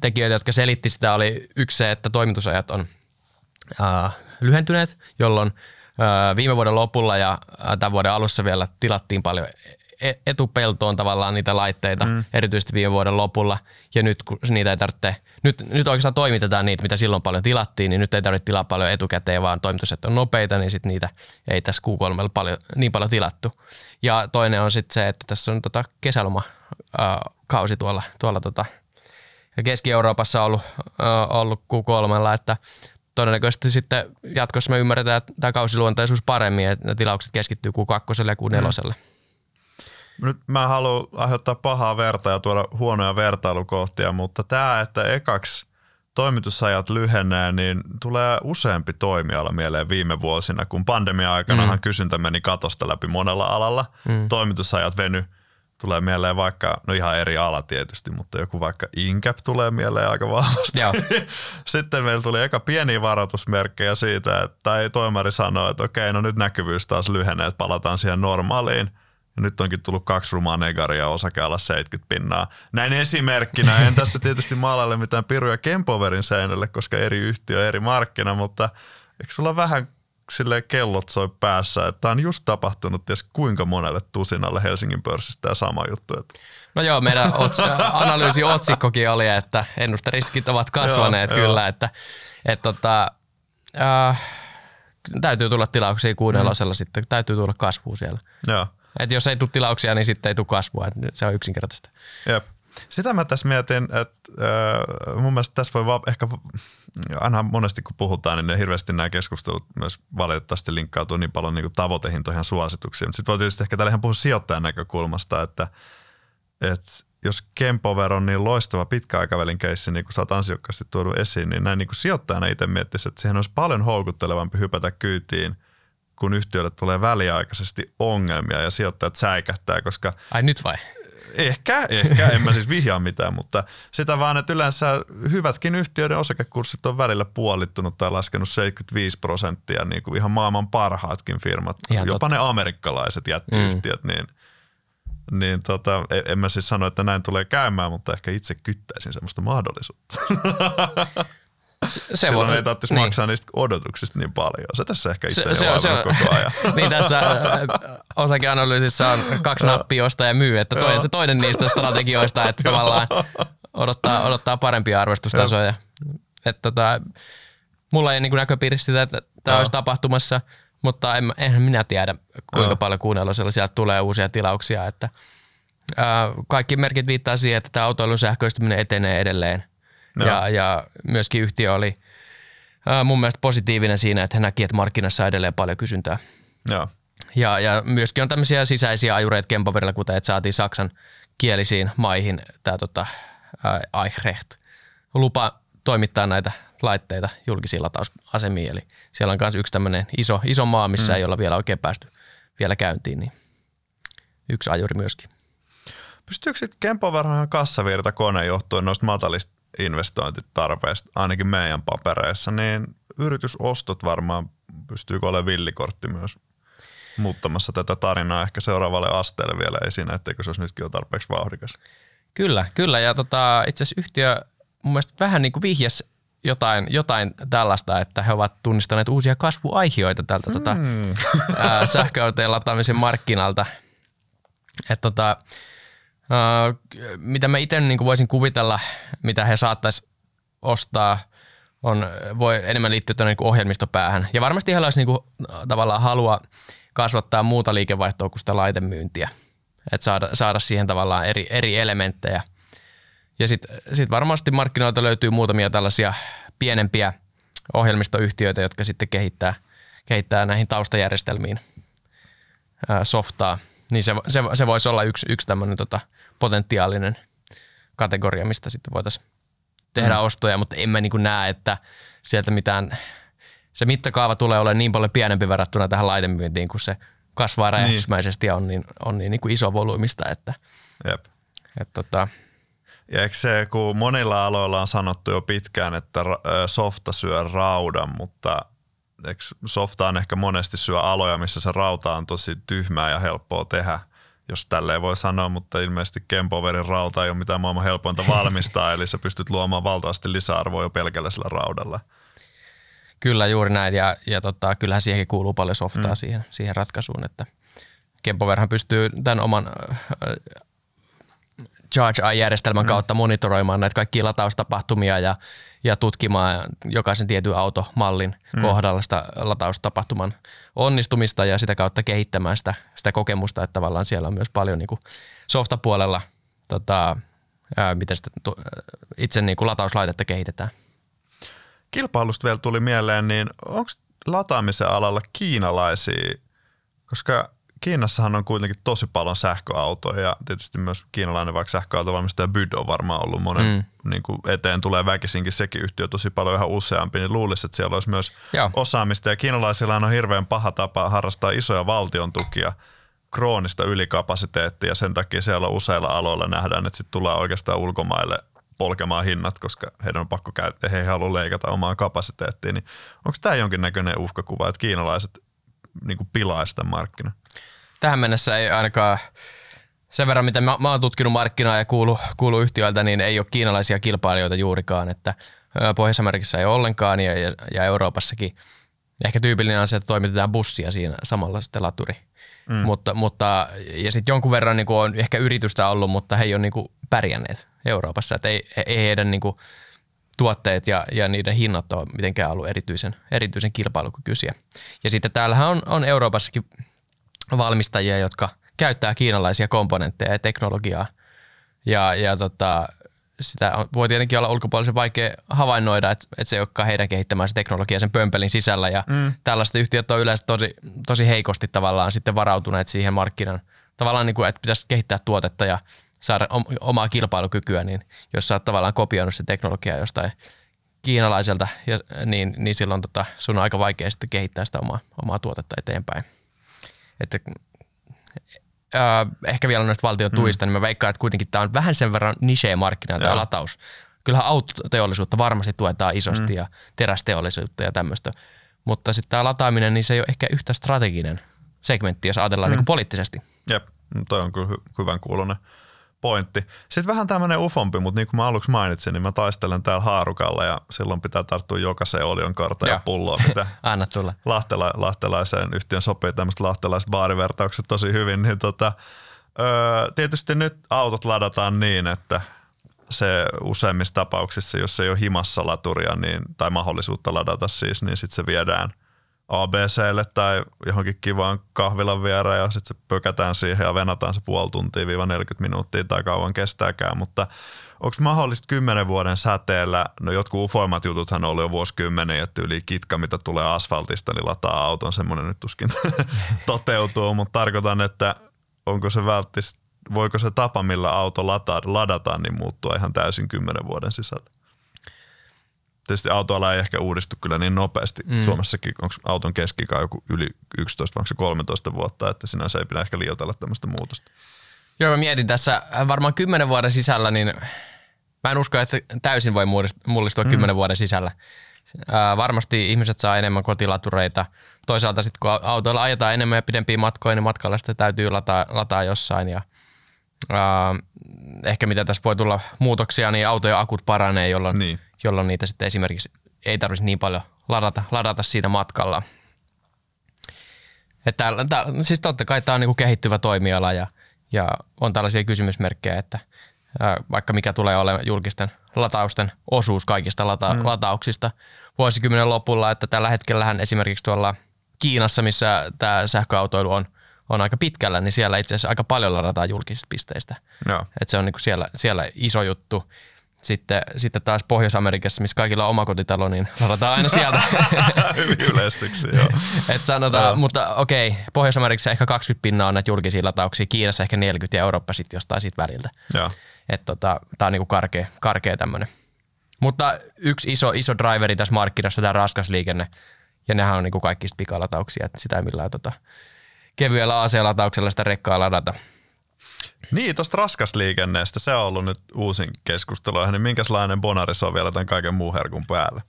tekijöitä, jotka selitti sitä, oli yksi se, että toimitusajat on äh, lyhentyneet, jolloin äh, viime vuoden lopulla ja äh, tämän vuoden alussa vielä tilattiin paljon e-, etupeltoon tavallaan niitä laitteita, mm. erityisesti viime vuoden lopulla. Ja nyt kun niitä ei tarvitse, nyt, nyt oikeastaan toimitetaan niitä, mitä silloin paljon tilattiin, niin nyt ei tarvitse tilaa paljon etukäteen, vaan toimitukset on nopeita, niin sitten niitä ei tässä Q3 paljon, niin paljon tilattu. Ja toinen on sitten se, että tässä on tota kesäloma äh, kausi tuolla, tuolla tota, Keski-Euroopassa ollut, ollut Q3, että todennäköisesti sitten jatkossa me ymmärretään tämä kausiluonteisuus paremmin, että ne tilaukset keskittyy Q2 ja Q4. Mm. Nyt mä haluan aiheuttaa pahaa verta ja tuoda huonoja vertailukohtia, mutta tämä, että ekaksi toimitusajat lyhenee, niin tulee useampi toimiala mieleen viime vuosina, kun pandemia-aikanahan mm. kysyntä meni katosta läpi monella alalla. Mm. Toimitusajat veny tulee mieleen vaikka, no ihan eri ala tietysti, mutta joku vaikka Incap tulee mieleen aika vahvasti. Joo. Sitten meillä tuli eka pieni varoitusmerkkejä siitä, että tai toimari sanoi, että okei, no nyt näkyvyys taas lyhenee, että palataan siihen normaaliin. Ja nyt onkin tullut kaksi rumaa negaria osakealla 70 pinnaa. Näin esimerkkinä, en tässä tietysti maalalle mitään piruja Kempoverin seinälle, koska eri yhtiö, eri markkina, mutta eikö sulla vähän sille kellot soi päässä, että on just tapahtunut ties kuinka monelle tusinalle Helsingin pörssistä tämä sama juttu. Että. No joo, meidän ots- analyysi otsikkokin oli, että ennusteriskit ovat kasvaneet joo, kyllä, joo. että et tota, äh, täytyy tulla tilauksia kuunnelosella mm. sitten, täytyy tulla kasvua siellä. Joo. Et jos ei tule tilauksia, niin sitten ei tule kasvua. Et se on yksinkertaista. Jep. Sitä mä tässä mietin, että äh, mun mielestä tässä voi vaan ehkä, aina monesti kun puhutaan, niin ne hirveästi nämä keskustelut myös valitettavasti linkkautuu niin paljon niin tavoitehintoihin suosituksiin. Mutta sitten voi tietysti ehkä tällä ihan puhua sijoittajan näkökulmasta, että, että jos Kempover on niin loistava pitkäaikavälin keissi, niin kuin sä oot ansiokkaasti tuonut esiin, niin näin niin kuin sijoittajana itse miettisi, että siihen olisi paljon houkuttelevampi hypätä kyytiin – kun yhtiölle tulee väliaikaisesti ongelmia ja sijoittajat säikähtää, koska... Ai nyt vai? Ehkä, ehkä, en mä siis vihjaa mitään, mutta sitä vaan, että yleensä hyvätkin yhtiöiden osakekurssit on välillä puolittunut tai laskenut 75 prosenttia, niin kuin ihan maailman parhaatkin firmat, ihan jopa totta. ne amerikkalaiset jättiyhtiöt, mm. niin, niin tota, en mä siis sano, että näin tulee käymään, mutta ehkä itse kyttäisin semmoista mahdollisuutta. Se, se Silloin voi, ei tarvitsisi niin. maksaa niistä odotuksista niin paljon. Se tässä ehkä itse se, se, se, koko ajan. niin tässä äh, osakeanalyysissä on kaksi nappia ostaa ja myy, että toinen, se toinen niistä strategioista, että tavallaan odottaa, odottaa parempia arvostustasoja. Että tota, mulla ei niin näköpiirissä sitä, että tämä olisi tapahtumassa, mutta en, enhän minä tiedä, kuinka paljon kuunnellusella sieltä tulee uusia tilauksia. Että, ää, kaikki merkit viittaa siihen, että tämä autoilun sähköistyminen etenee edelleen. No. Ja, ja myöskin yhtiö oli ää, mun mielestä positiivinen siinä, että he näki, että markkinassa on edelleen paljon kysyntää. No. Ja, ja myöskin on tämmöisiä sisäisiä ajureita Kempoverilla, kuten että saatiin Saksan kielisiin maihin tämä tota, Eichrecht lupa toimittaa näitä laitteita julkisiin latausasemiin. Eli siellä on myös yksi tämmöinen iso, iso maa, missä mm. ei olla vielä oikein päästy vielä käyntiin, niin yksi ajuri myöskin. Pystyykö sitten Kempoverhan kassavirta kone johtuen noista matalista investointitarpeesta, ainakin meidän papereissa, niin yritysostot varmaan pystyykö olemaan villikortti myös muuttamassa tätä tarinaa ehkä seuraavalle asteelle vielä esiin, etteikö se olisi nytkin jo tarpeeksi vauhdikas. Kyllä, kyllä. Ja tota, itse asiassa yhtiö mun mielestä vähän niin kuin vihjas jotain, jotain tällaista, että he ovat tunnistaneet uusia kasvuaihioita tältä tota, mm. tota, sähköautojen lataamisen markkinalta. Et tota, mitä mä itse niin voisin kuvitella, mitä he saattaisi ostaa, on, voi enemmän liittyä tuonne niin ohjelmistopäähän. Ja varmasti heillä olisi niin kuin, tavallaan halua kasvattaa muuta liikevaihtoa kuin sitä laitemyyntiä. Että saada, saada siihen tavallaan eri, eri elementtejä. Ja sitten sit varmasti markkinoilta löytyy muutamia tällaisia pienempiä ohjelmistoyhtiöitä, jotka sitten kehittää, kehittää näihin taustajärjestelmiin softaa, niin se, se, se voisi olla yksi, yksi tämmöinen tota, potentiaalinen kategoria, mistä sitten voitaisiin tehdä mm. ostoja, mutta en mä niin kuin näe, että sieltä mitään, se mittakaava tulee olemaan niin paljon pienempi verrattuna tähän laitemyyntiin, kun se kasvaa niin. räjähdysmäisesti ja on niin, on niin, niin kuin iso volyymista, että, Jep. että tota, ja eikö se, kun monilla aloilla on sanottu jo pitkään, että softa syö raudan, mutta eikö softa on ehkä monesti syö aloja, missä se rauta on tosi tyhmää ja helppoa tehdä, jos tälleen voi sanoa, mutta ilmeisesti Kempoverin rauta ei ole mitään maailman helpointa valmistaa, eli sä pystyt luomaan valtavasti lisäarvoa jo pelkällä sillä raudalla. Kyllä juuri näin ja, ja tota, kyllähän siihenkin kuuluu paljon softaa mm. siihen, siihen ratkaisuun, että Kempoverhan pystyy tämän oman Charge Eye-järjestelmän mm. kautta monitoroimaan näitä kaikkia lataustapahtumia ja, ja tutkimaan jokaisen tietyn automallin mm. kohdalla sitä lataustapahtuman onnistumista ja sitä kautta kehittämään sitä, sitä kokemusta, että tavallaan siellä on myös paljon niin kuin softapuolella, tota, ää, miten sitä itse niin kuin latauslaitetta kehitetään. Kilpailusta vielä tuli mieleen, niin onko lataamisen alalla kiinalaisia, koska Kiinassahan on kuitenkin tosi paljon sähköautoja ja tietysti myös kiinalainen vaikka sähköautovalmistaja Byd on varmaan ollut monen mm. niin kuin eteen tulee väkisinkin sekin yhtiö tosi paljon ihan useampi, niin luulisi, että siellä olisi myös Joo. osaamista ja kiinalaisilla on hirveän paha tapa harrastaa isoja valtion tukia kroonista ylikapasiteettia ja sen takia siellä useilla aloilla nähdään, että sitten tulee oikeastaan ulkomaille polkemaan hinnat, koska heidän on pakko käyttää, he ei halua leikata omaa kapasiteettia, niin onko tämä jonkinnäköinen uhkakuva, että kiinalaiset niin kuin pilaa sitä markkinaa? Tähän mennessä ei ainakaan sen verran, mitä mä, mä oon tutkinut markkinaa ja kuulu, kuulu yhtiöiltä, niin ei ole kiinalaisia kilpailijoita juurikaan, että Pohjois-Amerikassa ei ole ollenkaan ja, ja, ja Euroopassakin ehkä tyypillinen on se, että toimitetaan bussia siinä samalla sitten laturi. Mm. Mutta, mutta, ja sitten jonkun verran niin on ehkä yritystä ollut, mutta he ei ole niin kuin pärjänneet Euroopassa. Että ei, ei heidän niin kuin tuotteet ja, ja niiden hinnat ole mitenkään ollut erityisen, erityisen kilpailukykyisiä. Ja sitten täällähän on, on Euroopassakin valmistajia, jotka käyttää kiinalaisia komponentteja ja teknologiaa. Ja, ja tota, sitä on, voi tietenkin olla ulkopuolisen vaikea havainnoida, että, että se ei olekaan heidän kehittämänsä teknologia sen pömpelin sisällä. Ja mm. tällaista yhtiöt on yleensä tosi, tosi heikosti tavallaan sitten varautuneet siihen markkinan. Tavallaan niin kuin, että pitäisi kehittää tuotetta ja saada omaa kilpailukykyä, niin jos sä oot tavallaan kopioinut se teknologiaa jostain kiinalaiselta, niin, niin silloin tota, sun on aika vaikea sitten kehittää sitä omaa, omaa tuotetta eteenpäin että äh, ehkä vielä noista valtion tuista, mm. niin mä veikkaan, että kuitenkin tämä on vähän sen verran niche-markkina tämä lataus. Kyllähän autoteollisuutta varmasti tuetaan isosti mm. ja terästeollisuutta ja tämmöistä, mutta sitten tämä lataaminen, niin se ei ole ehkä yhtä strateginen segmentti, jos ajatellaan mm. niin poliittisesti. Jep, toi on kyllä hy- hyvän kuulonen pointti. Sitten vähän tämmöinen ufompi, mutta niin kuin mä aluksi mainitsin, niin mä taistelen täällä haarukalla ja silloin pitää tarttua jokaiseen olionkarta ja pulloa, mitä Anna tulla. Lahtela, lahtelaiseen yhtiön sopii tämmöiset lahtelaiset baarivertaukset tosi hyvin. Niin tota, öö, tietysti nyt autot ladataan niin, että se useimmissa tapauksissa, jos ei ole himassa laturia niin, tai mahdollisuutta ladata siis, niin sitten se viedään – ABClle tai johonkin kivaan kahvilan viereen ja sitten se pökätään siihen ja venataan se puoli tuntia viiva 40 minuuttia tai kauan kestääkään, mutta onko mahdollista kymmenen vuoden säteellä, no jotkut ufoimmat jututhan on ollut jo vuosikymmeniä, että yli kitka, mitä tulee asfaltista, niin lataa auton, semmoinen nyt tuskin toteutuu, mutta tarkoitan, että onko se välttis, voiko se tapa, millä auto lataa, ladataan, niin muuttua ihan täysin kymmenen vuoden sisällä? Tietysti autoala ei ehkä uudistu kyllä niin nopeasti. Mm. Suomessakin onko auton keskikaa joku yli 11 vai 13 vuotta, että sinänsä ei pidä ehkä liioitella tämmöistä muutosta. Joo, mä mietin tässä varmaan kymmenen vuoden sisällä, niin mä en usko, että täysin voi mullistua mm. kymmenen vuoden sisällä. Ää, varmasti ihmiset saa enemmän kotilatureita. Toisaalta sitten kun autoilla ajetaan enemmän ja pidempiä matkoja, niin matkalla sitä täytyy lataa, lataa jossain. Ja, ää, ehkä mitä tässä voi tulla muutoksia, niin autojen akut paranee, jolloin niin jolloin niitä sitten esimerkiksi ei tarvitsisi niin paljon ladata, ladata siinä matkalla. Että tää, siis totta kai tämä on niin kehittyvä toimiala ja, ja on tällaisia kysymysmerkkejä, että ää, vaikka mikä tulee olemaan julkisten latausten osuus kaikista lata, mm. latauksista vuosikymmenen lopulla, että tällä hetkellähän esimerkiksi tuolla Kiinassa, missä tämä sähköautoilu on, on aika pitkällä, niin siellä itse asiassa aika paljon ladataan julkisista pisteistä. No. Että se on niin siellä, siellä iso juttu. Sitten, sitten taas Pohjois-Amerikassa, missä kaikilla on omakotitalo, niin ladataan aina sieltä. Yleistyksiä, joo. Et sanotaan, mutta okei, Pohjois-Amerikassa ehkä 20 pinnaa on näitä julkisia latauksia, Kiinassa ehkä 40 ja Eurooppa sitten jostain siitä väliltä. Että tota, tää on niinku karkea, karkea tämmönen. Mutta yksi iso, iso driveri tässä markkinassa, tämä raskas liikenne, ja nehän on niinku kaikki pikalatauksia, että sitä ei millään tota, kevyellä AC-latauksella sitä rekkaa ladata. Niin, tuosta raskasliikenneestä, se on ollut nyt uusin keskustelu. Niin minkälainen Bonaris on vielä tämän kaiken muun herkun päällä?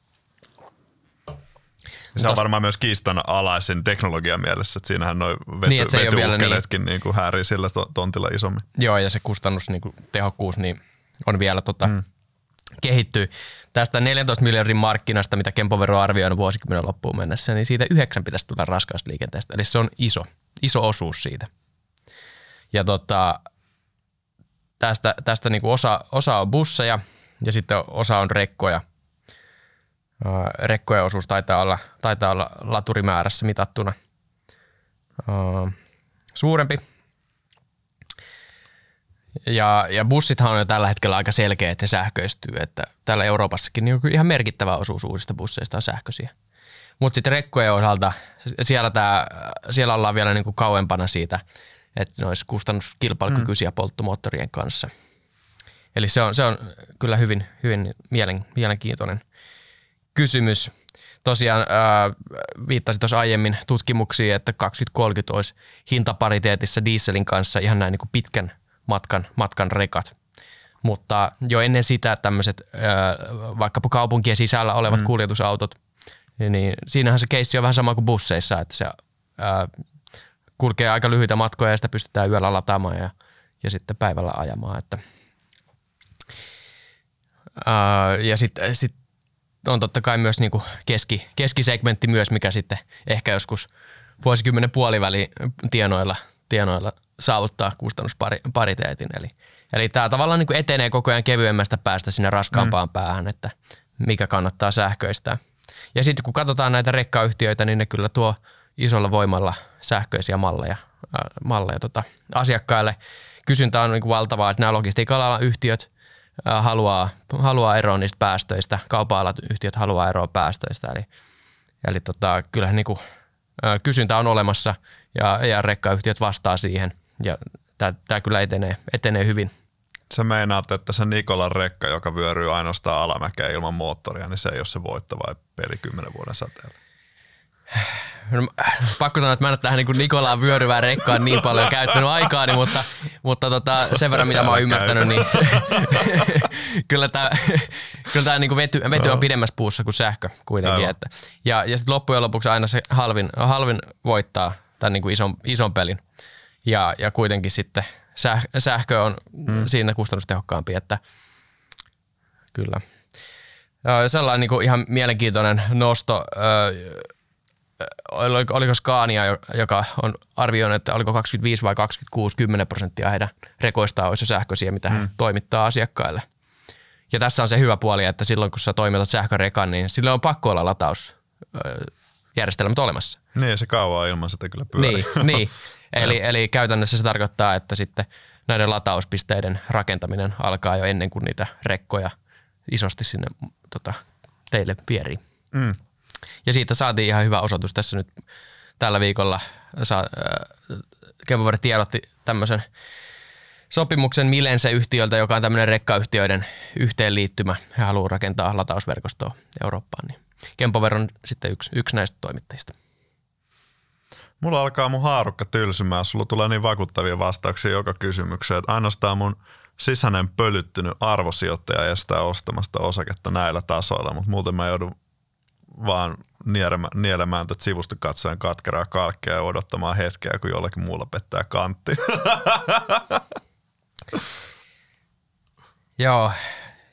Se on varmaan myös kiistan alaisin teknologian mielessä, että siinähän noin vety, Niin, että se vetyukkeletkin niin. niin häärii sillä to- tontilla isommin. Joo, ja se kustannus, niinku, tehokkuus, niin on vielä tota, mm. kehittyy. Tästä 14 miljardin markkinasta, mitä Kempovero arvioi vuosikymmenen loppuun mennessä, niin siitä yhdeksän pitäisi tulla raskaasta liikenteestä. Eli se on iso, iso osuus siitä. Ja tota, tästä, tästä niinku osa, osa on busseja ja sitten osa on rekkoja. Rekkojen osuus taitaa olla, taitaa olla laturimäärässä mitattuna suurempi. Ja, ja bussithan on jo tällä hetkellä aika selkeä, että ne sähköistyy. Että täällä Euroopassakin niin ihan merkittävä osuus uusista busseista on sähköisiä. Mutta sitten rekkojen osalta, siellä, tää, siellä ollaan vielä niin kuin kauempana siitä, että ne olisi kustannuskilpailukykyisiä mm. polttomoottorien kanssa. Eli se on, se on kyllä hyvin, hyvin mielen, mielenkiintoinen kysymys. Tosiaan ää, viittasin tuossa aiemmin tutkimuksiin, että 2030 olisi hintapariteetissa dieselin kanssa ihan näin niin kuin pitkän matkan, matkan rekat. Mutta jo ennen sitä tämmöiset vaikkapa kaupunkien sisällä olevat mm. kuljetusautot, niin siinähän se keissi on vähän sama kuin busseissa, että se ää, kulkee aika lyhyitä matkoja ja sitä pystytään yöllä lataamaan ja, ja sitten päivällä ajamaan. Että, ää, ja sitten sit on totta kai myös niinku keski, keskisegmentti myös, mikä sitten ehkä joskus vuosikymmenen puoliväli tienoilla, tienoilla saavuttaa kustannuspariteetin. Eli, eli tämä tavallaan niin etenee koko ajan kevyemmästä päästä sinne raskaampaan mm. päähän, että mikä kannattaa sähköistää. Ja sitten kun katsotaan näitä rekkayhtiöitä, niin ne kyllä tuo isolla voimalla sähköisiä malleja, äh, malleja tota, asiakkaille. Kysyntä on niin kuin valtavaa, että nämä logistiikalla yhtiöt äh, haluaa, haluaa eroa niistä päästöistä, kaupan yhtiöt haluaa eroa päästöistä. Eli, eli tota, kyllähän niin kuin, äh, kysyntä on olemassa ja, ja rekkayhtiöt vastaa siihen – ja tämä kyllä etenee, etenee hyvin. Sä meinaat, että se Nikolan rekka, joka vyöryy ainoastaan alamäkeä ilman moottoria, niin se ei ole se voittava peli kymmenen vuoden säteellä. No, pakko sanoa, että mä en ole tähän niin Nikolaan vyöryvään rekkaan niin paljon käyttänyt aikaani, mutta, mutta tota, sen verran mitä mä oon ymmärtänyt, niin kyllä tämä kyllä tää niin vety, vety on pidemmässä puussa kuin sähkö kuitenkin. Että, ja ja sitten loppujen lopuksi aina se halvin, halvin voittaa tämän niin ison, ison pelin ja, ja kuitenkin sitten säh, sähkö on mm. siinä kustannustehokkaampi, että kyllä. Sellainen niin ihan mielenkiintoinen nosto, oliko, oliko Scania, joka on arvioinut, että oliko 25 vai 26, 10 prosenttia heidän rekoistaan olisi sähköisiä, mitä mm. he toimittaa asiakkaille. Ja tässä on se hyvä puoli, että silloin kun sä toimitat sähkörekan, niin sillä on pakko olla latausjärjestelmät olemassa. Niin, se kauan ilman sitä kyllä pyörii. Niin, niin. Eli, eli käytännössä se tarkoittaa, että sitten näiden latauspisteiden rakentaminen alkaa jo ennen kuin niitä rekkoja isosti sinne tota, teille pierii. Mm. Ja siitä saatiin ihan hyvä osoitus tässä nyt tällä viikolla. Sa, äh, tiedotti tämmöisen sopimuksen Milense-yhtiöltä, joka on tämmöinen rekkayhtiöiden yhteenliittymä. He haluaa rakentaa latausverkostoa Eurooppaan. Niin Kempover on sitten yksi, yksi näistä toimittajista. Mulla alkaa mun haarukka tylsymään. Sulla tulee niin vakuuttavia vastauksia joka kysymykseen, että ainoastaan mun sisäinen pölyttynyt arvosijoittaja estää ostamasta osaketta näillä tasoilla, mutta muuten mä joudun vaan nielemään, nielemään tätä sivusta katsoen katkeraa kalkkia ja odottamaan hetkeä, kun jollakin muulla pettää kantti. Joo,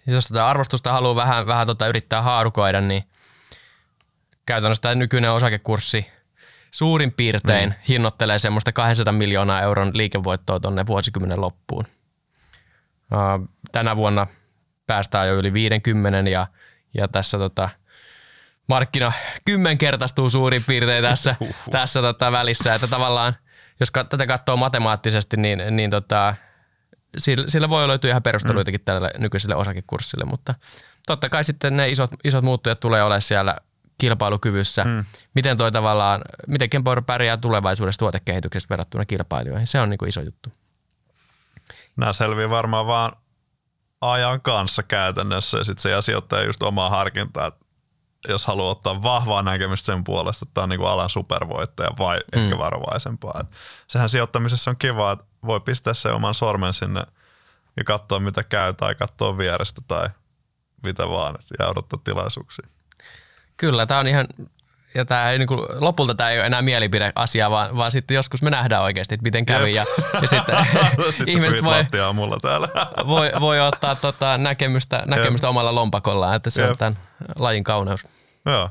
jos tätä arvostusta haluaa vähän, vähän tota yrittää haarukoida, niin käytännössä tämä nykyinen osakekurssi – suurin piirtein mm. hinnoittelee semmoista 200 miljoonaa euron liikevoittoa tuonne vuosikymmenen loppuun. Tänä vuonna päästään jo yli 50 ja, ja tässä tota, markkina kymmenkertaistuu suurin piirtein tässä, tässä tota välissä, että tavallaan jos tätä katsoo matemaattisesti, niin, niin tota, sillä, sillä voi löytyä ihan perusteluitakin mm. tälle nykyiselle osakekurssille, mutta totta kai sitten ne isot, isot muuttujat tulee olemaan siellä kilpailukyvyssä, mm. miten toi tavallaan, miten Kempower pärjää tulevaisuudessa tuotekehityksessä verrattuna kilpailijoihin. Se on niin kuin iso juttu. Nämä selviää varmaan vaan ajan kanssa käytännössä ja sitten se sijoittaja just omaa harkintaa, että jos haluaa ottaa vahvaa näkemystä sen puolesta, että tämä on niin kuin alan supervoittaja vai mm. ehkä varovaisempaa. Et sehän sijoittamisessa on kiva, että voi pistää se oman sormen sinne ja katsoa mitä käy tai katsoa vierestä tai mitä vaan, että jää odottaa tilaisuuksia. Kyllä, tämä on ihan, ja tämä ei, niin kuin, lopulta tämä ei ole enää mielipideasia, vaan, vaan sitten joskus me nähdään oikeasti, että miten kävi. Ja, ja sitten sitten ihmiset voi, mulla täällä. voi, voi ottaa tota näkemystä, näkemystä omalla lompakollaan, että se Jep. on tämän lajin kauneus. Joo.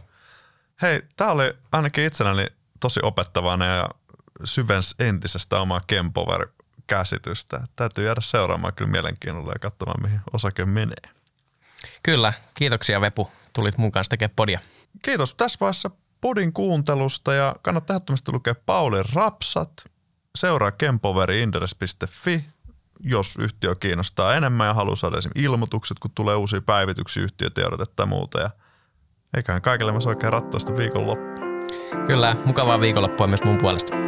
Hei, tämä oli ainakin itselläni tosi opettavainen ja syvens entisestä omaa Kempover-käsitystä. Täytyy jäädä seuraamaan kyllä mielenkiinnolla ja katsomaan, mihin osake menee. Kyllä, kiitoksia Vepu. Tulit mun kanssa tekemään podia. Kiitos tässä vaiheessa podin kuuntelusta ja kannattaa ehdottomasti lukea Paulin rapsat. Seuraa kempoveriinderes.fi, jos yhtiö kiinnostaa enemmän ja haluaa saada esimerkiksi ilmoitukset, kun tulee uusia päivityksiä, yhtiötiedotetta ja muuta. Ja eiköhän kaikille myös oikein rattaista viikonloppua. Kyllä, mukavaa viikonloppua myös mun puolesta.